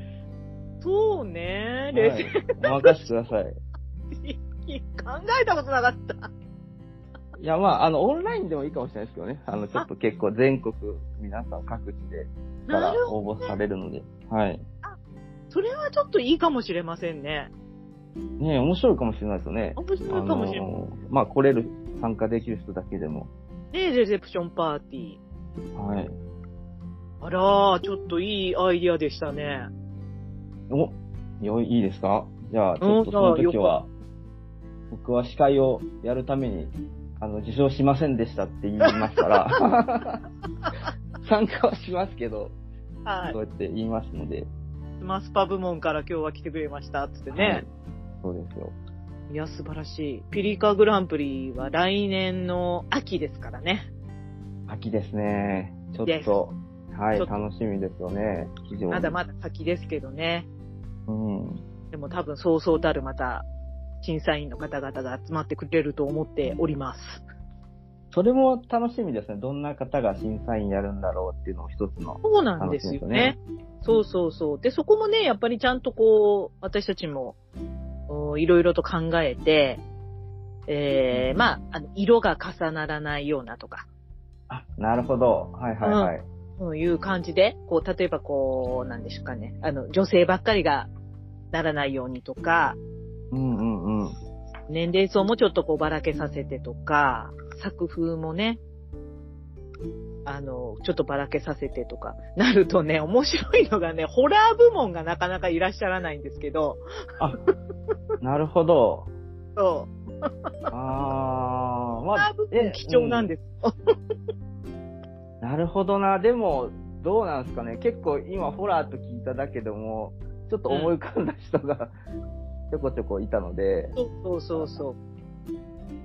そうね、は冷静い。お任せください。に 考えたことなかった。いや、まあ、あの、オンラインでもいいかもしれないですけどね。あの、ちょっと結構全国、皆さん各地で、から。応募されるので。はい。それはちょっといいかもしれませんね。ねえ面白いかもしれないですよね。面白いかもしれない。あのまあ、来れる、参加できる人だけでも。ねレセプションパーティー。はい。あらー、ちょっといいアイディアでしたね。お、よい、いいですか？じゃあ、ちょっとその時は、僕は司会をやるために、あの、受賞しませんでしたって言いますから、参加はしますけど、はいそう。やって言いますので、スマスパ部門から今日は来てくれましたっつってはいね。そうですよ。いや、素晴らしい。ピリカグランプリは来年の秋ですからね。秋ですね。ちょっと、はい、楽しみですよね。まだまだ先ですけどね。うん。でも多分そうそうたるまた審査員の方々が集まってくれると思っております。それも楽しみですね。どんな方が審査員やるんだろうっていうのを一つの。そうなんですよね。そうそうそう。で、そこもね、やっぱりちゃんとこう、私たちも、おいろいろと考えて、えー、まあ、あの、色が重ならないようなとか、あ、なるほど。はいはいはい。そういう感じで、こう、例えばこう、なんでしょうかね、あの、女性ばっかりがならないようにとか、うんうんうん。年齢層もちょっとこうばらけさせてとか、作風もね、あの、ちょっとばらけさせてとか、なるとね、面白いのがね、ホラー部門がなかなかいらっしゃらないんですけど、あ、なるほど。そう、あー、ホラー部門貴重なんです。うんなるほどな。でも、どうなんですかね。結構今ホラーと聞いただけでも、ちょっと思い浮かんだ人がちょこちょこいたので、そうそうそう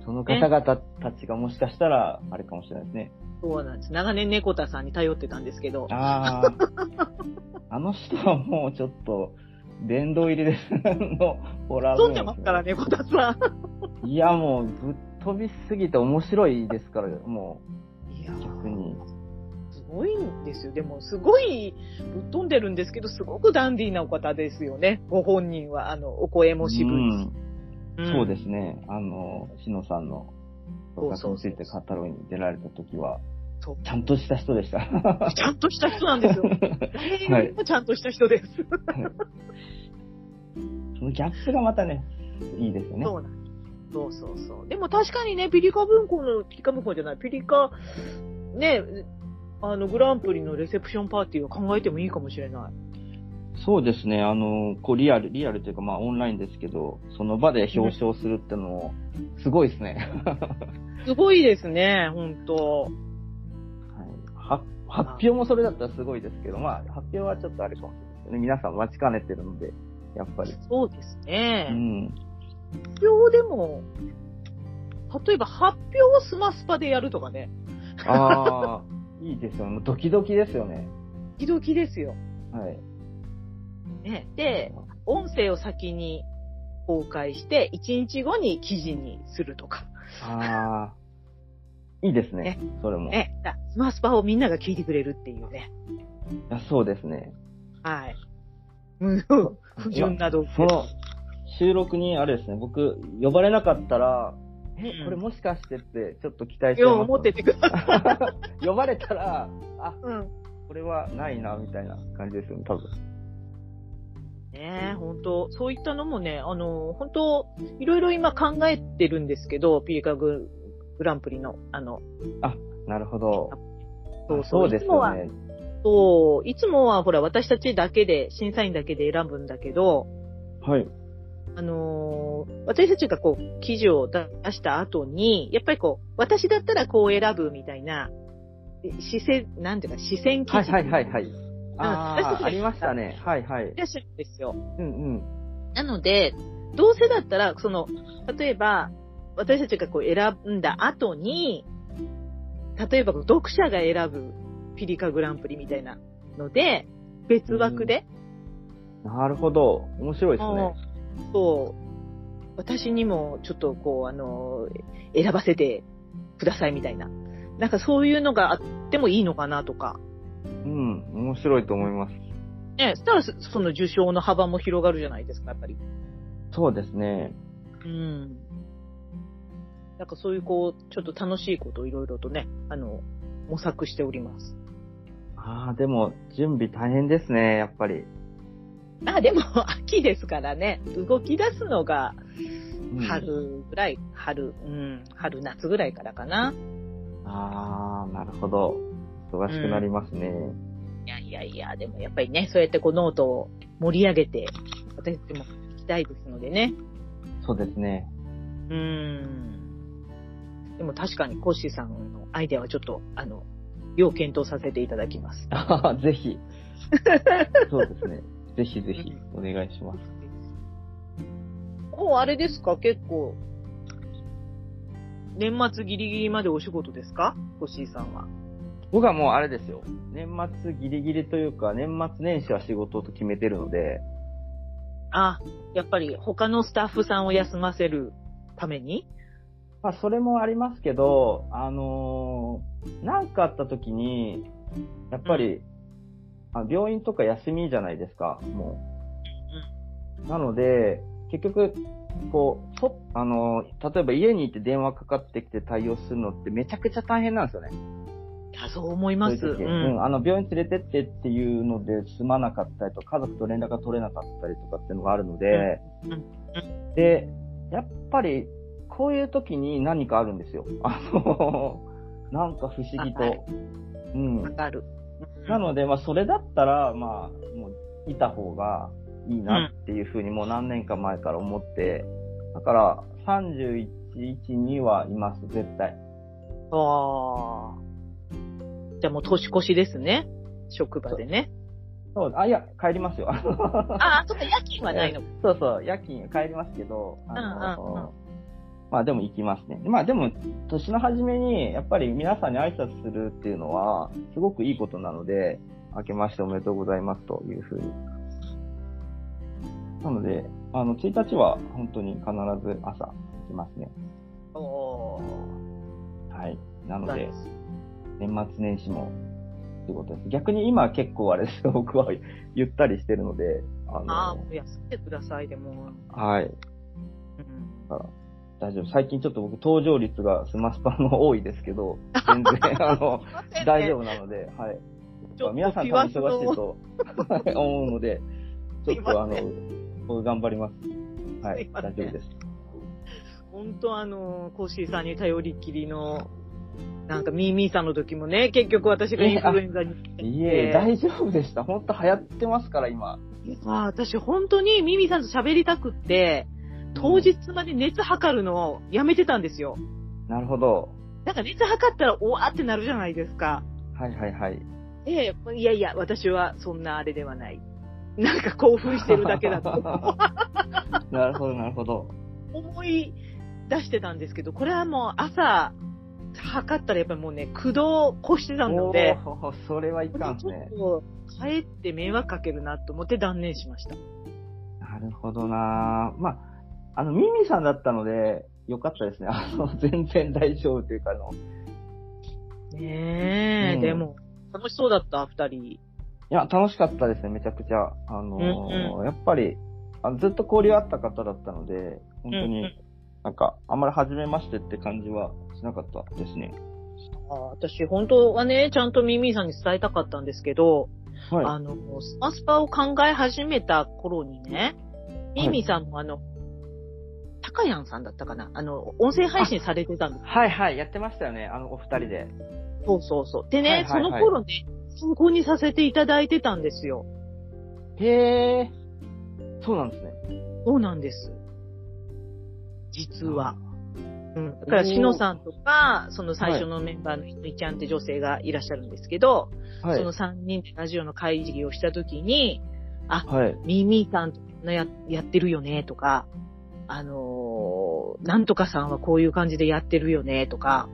その方々たちがもしかしたら、あれかもしれないですね。そうなんです。長年猫田さんに頼ってたんですけど、あー。あの人はもうちょっと、殿堂入りです。の、ホラー飛んでますから、猫田さん。いや、もう、ぶっ飛びすぎて面白いですから、もう、ごいんですよ。でも、すごいぶっ飛んでるんですけど、すごくダンディーなお方ですよね。ご本人は、あの、お声も渋いし。うんんそうですね。あの、しのさんの、そうそう創作について語るに出られた時は、そうちゃんとした人でした。ちゃんとした人なんですよ。誰よりもちゃんとした人です。そのギャップがまたね、いいですよね。そうなんです。そうそうそう。でも確かにね、ピリカ文庫の、ピリカ文庫じゃない、ピリカ、ね、あの、グランプリのレセプションパーティーを考えてもいいかもしれない。そうですね。あの、こうリアル、リアルというかまあオンラインですけど、その場で表彰するってのも、すごいですね。すごいですね、本当はい、は発表もそれだったらすごいですけど、まあ発表はちょっとあれかもしれないですね。皆さん待ちかねてるので、やっぱり。そうですね。うん。発表でも、例えば発表をスマスパでやるとかね、ああ、いいですよ。もうドキドキですよね。時々ですよ。はい。ね。で、音声を先に公開して、1日後に記事にするとか。ああ、いいですね。それも。いね。だスマスパをみんなが聞いてくれるっていうね。やそうですね。はい。無 不純な動機その、収録にあれですね、僕、呼ばれなかったら、えうん、これもしかしてって、ちょっと期待してよう思っててください。呼ばれたら、あ、うん。これはないな、みたいな感じですよね、多分。ねえ、本当そういったのもね、あの、本当いろいろ今考えてるんですけど、ピーカググランプリの、あの、なるほど。そうそうそうですね。そう、いつもはほら、私たちだけで、審査員だけで選ぶんだけど、はい。あのー私たちがこう、記事を出した後に、やっぱりこう、私だったらこう選ぶみたいな、え視線、なんていうか、視線記事。はいはいはいはい。私ああ、ありましたね。はいはいい。らっしゃるんですよ。うんうん。なので、どうせだったら、その、例えば、私たちがこう選んだ後に、例えば読者が選ぶピリカグランプリみたいなので、別枠で、なるほど。面白いですね。うんそう、私にもちょっとこう、あの、選ばせてくださいみたいな。なんかそういうのがあってもいいのかなとか。うん。面白いと思います。ね、そしたらそその受賞の幅も広がるじゃないですか、やっぱり。そうですね。うん。なんかそういうこう、ちょっと楽しいことをいろいろとね、あの、模索しております。ああ、でも、準備大変ですね、やっぱり。まあでも、秋ですからね、動き出すのがうん春ぐらい、春、うん、春夏ぐらいからかな。ああ、なるほど。忙しくなりますね。いやいやいや、でもやっぱりね、そうやってこうノートを盛り上げて、私たちも聞きたいですのでね。そうですね。うーん。でも確かにコッシーさんのアイデアはちょっと、あの、要検討させていただきます。ああ、ぜひ。そうですね。ぜひぜひ、お願いします。もうあれですか？結構、年末ギリギリまでお仕事ですか？コッシーさんは。僕はもうあれですよ。年末ギリギリというか、年末年始は仕事と決めてるので、あ、やっぱり他のスタッフさんを休ませるために？まあ、それもありますけど、あのーなんかあった時に、やっぱり、あ病院とか休みじゃないですか、もう。なので、結局、こう、そ、あのー例えば家に行って電話かかってきて対応するのってめちゃくちゃ大変なんですよね。そう思います。そういうん、あの、病院連れてってっていうので済まなかったりとか、家族と連絡が取れなかったりとかっていうのがあるので、うんうんで、やっぱり、こういう時に何かあるんですよ。あの、なんか不思議はいと。うんわ。かる。なので、まあ、それだったら、まあ、もう、いた方がいいなっていうふうにもう何年か前から思って、だから、31日にはいます、絶対。ああ。じゃあもう年越しですね。職場でね。そう、あ、いや、帰りますよ。ああ、そっか、夜勤はないの。そうそう、夜勤帰りますけど、あの、うんうんうんまあでも行きますね。まあでも、年の初めに、やっぱり皆さんに挨拶するっていうのは、すごくいいことなので、明けましておめでとうございますというふうに。なので、あの、1日は本当に必ず朝行きますね。おーはい。なので年末年始も、ということです。逆に今は結構あれですよ、僕はゆったりしてるので、あの、ああ、もう休んでください、でも。はい。うんだから大丈夫。最近ちょっと僕登場率がスマスパの多いですけど、全然、あの、大丈夫なので、はい。ちょっと皆さん多分忙しいと思うので、ちょっとあの頑張ります。はい大丈夫です。本当あの、コッシーさんに頼りっきりの、なんかミーミーさんの時もね、結局私がインフルエンザに。いえ、大丈夫でした。本当流行ってますから、今。私本当にミミさんと喋りたくって、当日まで熱測るのをやめてたんですよ。なるほど。なんか熱測ったら、おわーってなるじゃないですか。はいはいはい。ええ、いやいや、私はそんなあれではない。なんか興奮してるだけだと なるほどなるほど。思い出してたんですけど、これはもう朝測ったらやっぱりもうね、駆動越してたので、それはいかんすね帰って迷惑かけるなと思って断念しました。なるほどなまあ、あの、ミミさんだったので、よかったですね。あの、全然大丈夫というか、あの、ねえ、うんでも、楽しそうだった、二人。いや、楽しかったですね、めちゃくちゃ。あのーうんやっぱりあの、ずっと交流あった方だったので、本当に、うんうんなんか、あんまり初めましてって感じはしなかったですね。あ私、本当はね、ちゃんとミミィさんに伝えたかったんですけど、はい。あの、スマスパを考え始めた頃にね、ミミィさんもあの、タカヤンさんだったかな？あの、音声配信されてたんですはいはい、やってましたよね、あの、お二人で。そうそうそう。でね、はいはいはいその頃ね、参考にさせていただいてたんですよ。へえ、そうなんですね。そうなんです。実は。うん。だから、しのさんとか、その最初のメンバーのひとりちゃんって女性がいらっしゃるんですけど、はい。その3人でラジオの会議をしたときに、はい。ミミさんとかややってるよねとか、あのーなんとかさんはこういう感じでやってるよねとか、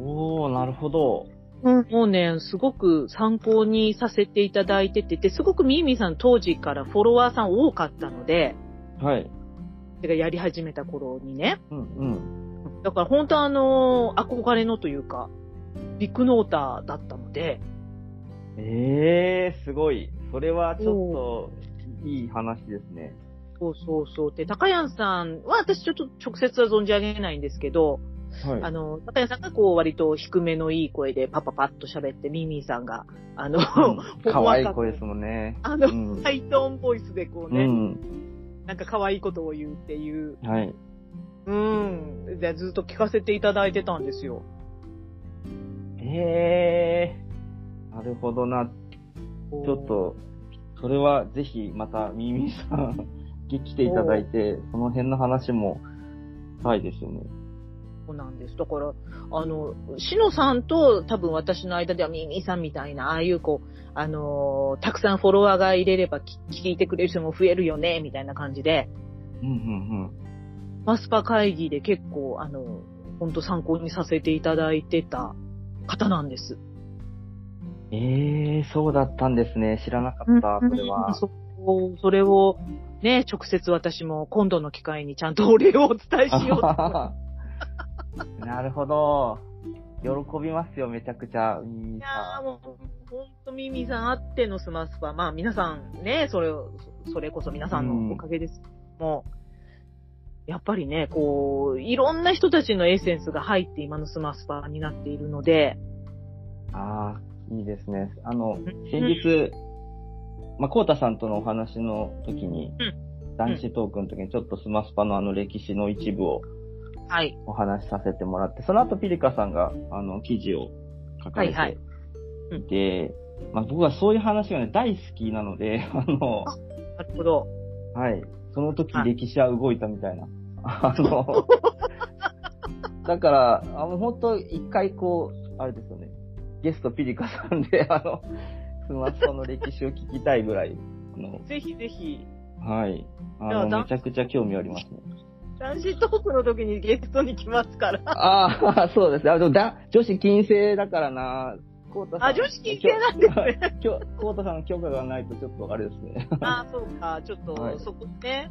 おー、なるほど。うん、もうね、すごく参考にさせていただいててて、すごくミーミーさん当時からフォロワーさん多かったので、はい。てかやり始めた頃にね。うんうん。だから本当あのー憧れのというか、ビッグノーターだったので、ええー、すごい。それはちょっと、いい話ですね。そうそうそう。で、高谷さんは私ちょっと直接は存じ上げないんですけど、はい。あの、高谷さんがこう割と低めのいい声でパパパッと喋って、ミーミーさんが、あの、うん可愛い声ですもんね。あの、うんハイトーンボイスでこうね、うん。なんか可愛いことを言うっていう、はい。うん。で、ずっと聞かせていただいてたんですよ。ええー、なるほどな。ちょっと、それはぜひまたミミさんに来ていただいて、その辺の話もしたいですよね。そうなんです。だから、あの、しのさんと多分私の間ではミーミーさんみたいな、ああいうこう、あのーたくさんフォロワーが入れればき聞いてくれる人も増えるよね、みたいな感じで、うんうんマスパ会議で結構、あの、本当参考にさせていただいてた方なんです。うん。ええー、そうだったんですね。知らなかった、それは。そう、それを、ね、直接私も今度の機会にちゃんとお礼をお伝えしようと。なるほど。喜びますよ、めちゃくちゃ。いやもう、ほんとミミさんあってのスマスパ。まあ皆さんね、それを、それこそ皆さんのおかげですけども、やっぱりね、こう、いろんな人たちのエッセンスが入って今のスマスパになっているので、ん。ああ、いいですね。あの、先日、まあ、コウタさんとのお話の時に、う男子トークの時にちょっとスマスパのあの歴史の一部をはい。お話しさせてもらって、その後ピリカさんがあの記事を書かれて、はいはいうんで、まあ、僕はそういう話がね、大好きなので、あの、なるほど。はい。その時はい歴史は動いたみたいな。あの、だから、あの、本当一回こう、あれですよね。ゲストピリカさんで、あの、スマスパの歴史を聞きたいぐらい、あの、ぜひぜひ、はい。あの、めちゃくちゃ興味ありますね。男子トークの時にゲストに来ますから。ああ、そうですね。あでもだ女子禁制だからな。コウタさん。あ、女子禁制なんですね。今日、コウタさんの許可がないとちょっとあれですね。あ、そうか。ちょっと、はいそこね、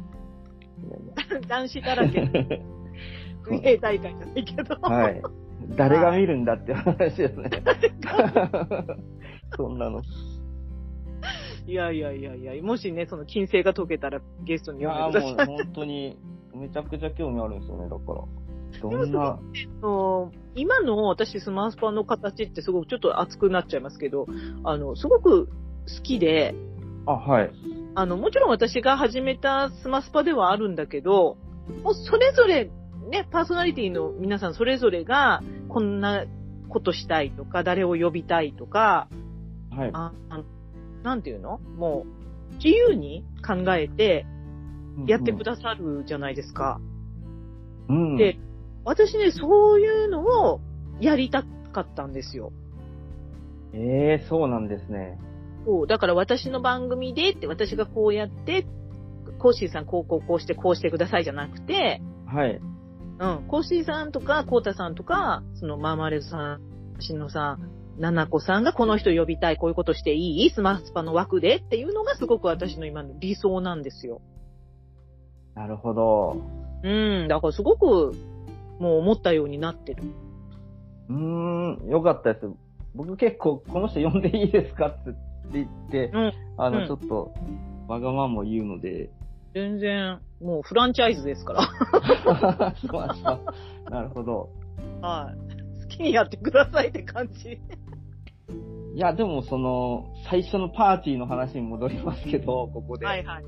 男子だらけの 水泳大会じゃないけど。はい。誰が見るんだって話ですね。そんなの。いやいやいやいや、もしね、その金星が解けたらゲストに呼いやんでください。ーもう本当に、めちゃくちゃ興味あるんですよね、だから。どんな、あの今の私スマースパの形ってすごくちょっと熱くなっちゃいますけど、あの、すごく好きで、あ、はい。あの、もちろん私が始めたスマスパではあるんだけど、もうそれぞれ、ね、パーソナリティの皆さんそれぞれが、こんなことしたいとか、誰を呼びたいとか、はい。ああのなんていうの？もう、自由に考えてやってくださるじゃないですか。うん。で、私ね、そういうのをやりたかったんですよ。ええそうなんですね。そう。だから私の番組でって、私がこうやって、コーシーさんこうこうこうしてこうしてくださいじゃなくて、はい。うん、コーシーさんとか、コータさんとか、そのマーマレードさん、しのさん、ナナコさんがこの人呼びたい、こういうことしていい？スマスパの枠でっていうのがすごく私の今の理想なんですよ。なるほど。うん、だからすごく、もう思ったようになってる。うーん、よかったです。僕結構、この人呼んでいいですかって言って、うん、あの、うんちょっと、わがまま言うので、全然、もうフランチャイズですから。そうなんですか。なるほど。はい。好きにやってくださいって感じ。いや、でもその、最初のパーティーの話に戻りますけど、ここで。はいはいはい。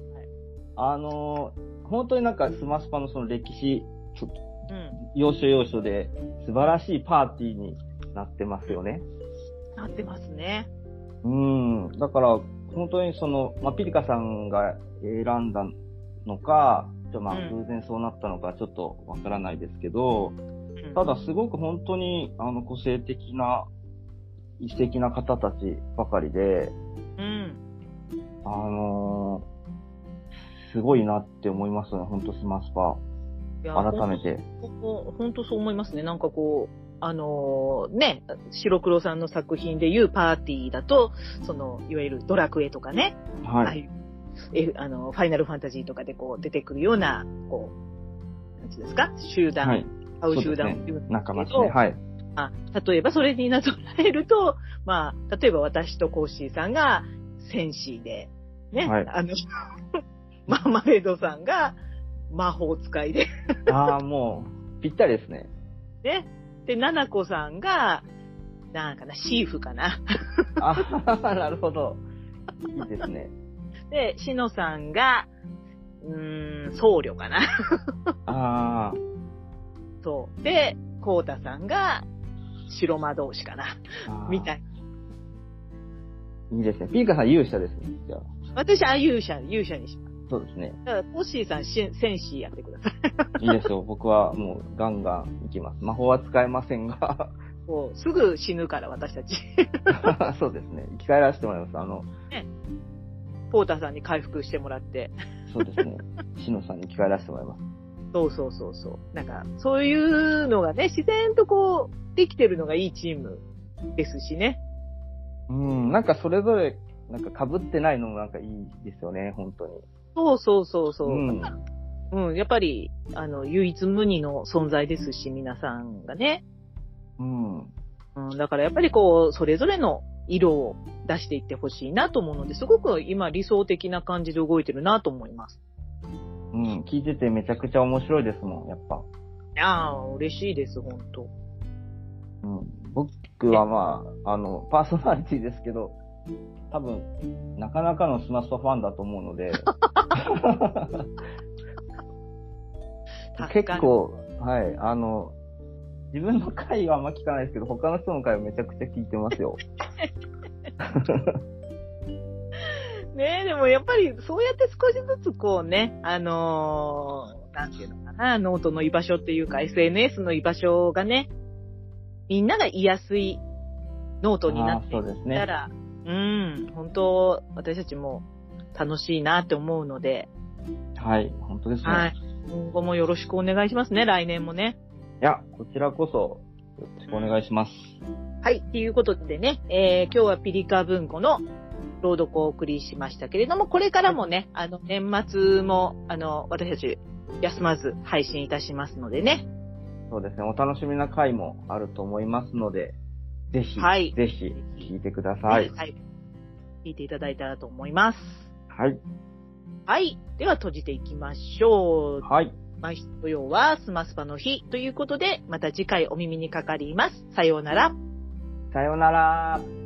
あの、本当になんかスマスパのその歴史、ちょうん。要所要所で素晴らしいパーティーになってますよね。なってますね。うん。だから、本当にその、まあ、ピリカさんが選んだのか、ちょまあうん偶然そうなったのかちょっとわからないですけど、うんただすごく本当にあの個性的な、素敵な方たちばかりで、うん。あのーすごいなって思いますね、本当スマスパ。改めて。本当そう思いますね。なんかこう、あのーね、白黒さんの作品でいうパーティーだと、その、いわゆるドラクエとかね、あはい。あいう、えあの、ファイナルファンタジーとかでこう出てくるような、こう、なんていうんですか？集団、はい。会う集団ね仲間ですね。はい。あ例えばそれになぞらえると、まあ、例えば私とコッシーさんが戦士で、ね、はいあの、マーマレードさんが魔法使いで、ああ、もう、ぴったりですね。ね。で、ナナコさんが、なんかな、シーフかな。ああ、なるほど。いいですね。で、シノさんが、うーん、僧侶かな。ああ、そう。で、コータさんが、白魔導士かな。みたい。いいですね。ピーカさん勇者ですね。じゃあ。私は勇者、勇者にします。そうですね。だから、コッシーさん、し戦士やってください。いいですよ。僕はもうガンガン行きます。魔法は使えませんが、もう、すぐ死ぬから、私たち。そうですね。生き返らせてもらいます。あの、ポータさんに回復してもらって。そうですね。シノさんに生き返らせてもらいます。そうそうそうそう。なんか、そういうのがね、自然とこう、できてるのがいいチームですしね。うん、なんかそれぞれ、なんか被ってないのもなんかいいですよね、本当に。そうそうそうそう。うん。うん、やっぱり、あの、唯一無二の存在ですし、皆さんがね。うん。うん、だからやっぱりこう、それぞれの色を出していってほしいなと思うので、すごく今理想的な感じで動いてるなと思います。うん。聞いててめちゃくちゃ面白いですもん、やっぱ。いやー、嬉しいです、本当うん。僕はまあ、あの、パーソナリティですけど、多分、なかなかのスマスパファンだと思うので、結構、はい、あの、自分の回はあんま聞かないですけど、他の人の回はめちゃくちゃ聞いてますよ。ねえ、でもやっぱりそうやって少しずつこうね、あのーなんていうのかな、ノートの居場所っていうか SNS の居場所がね、みんなが居やすいノートになっていあーそうですねったら、うん、本当私たちも楽しいなって思うので、はい、本当ですね。はい。今後もよろしくお願いしますね、来年もね。いや、こちらこそ、よろしくお願いします。はい。ということでね、えー、今日はピリカ文庫の朗読をお送りしましたけれども、これからもね、あの、年末も、あの、私たち、休まず配信いたしますのでね。そうですね、お楽しみな回もあると思いますので、ぜひ、はいぜひ、聞いてください。はい。聞いていただいたらと思います。はい。はい。では閉じていきましょう。はい。毎週土曜はスマスパの日ということで、また次回お耳にかかります。さようなら。さようなら。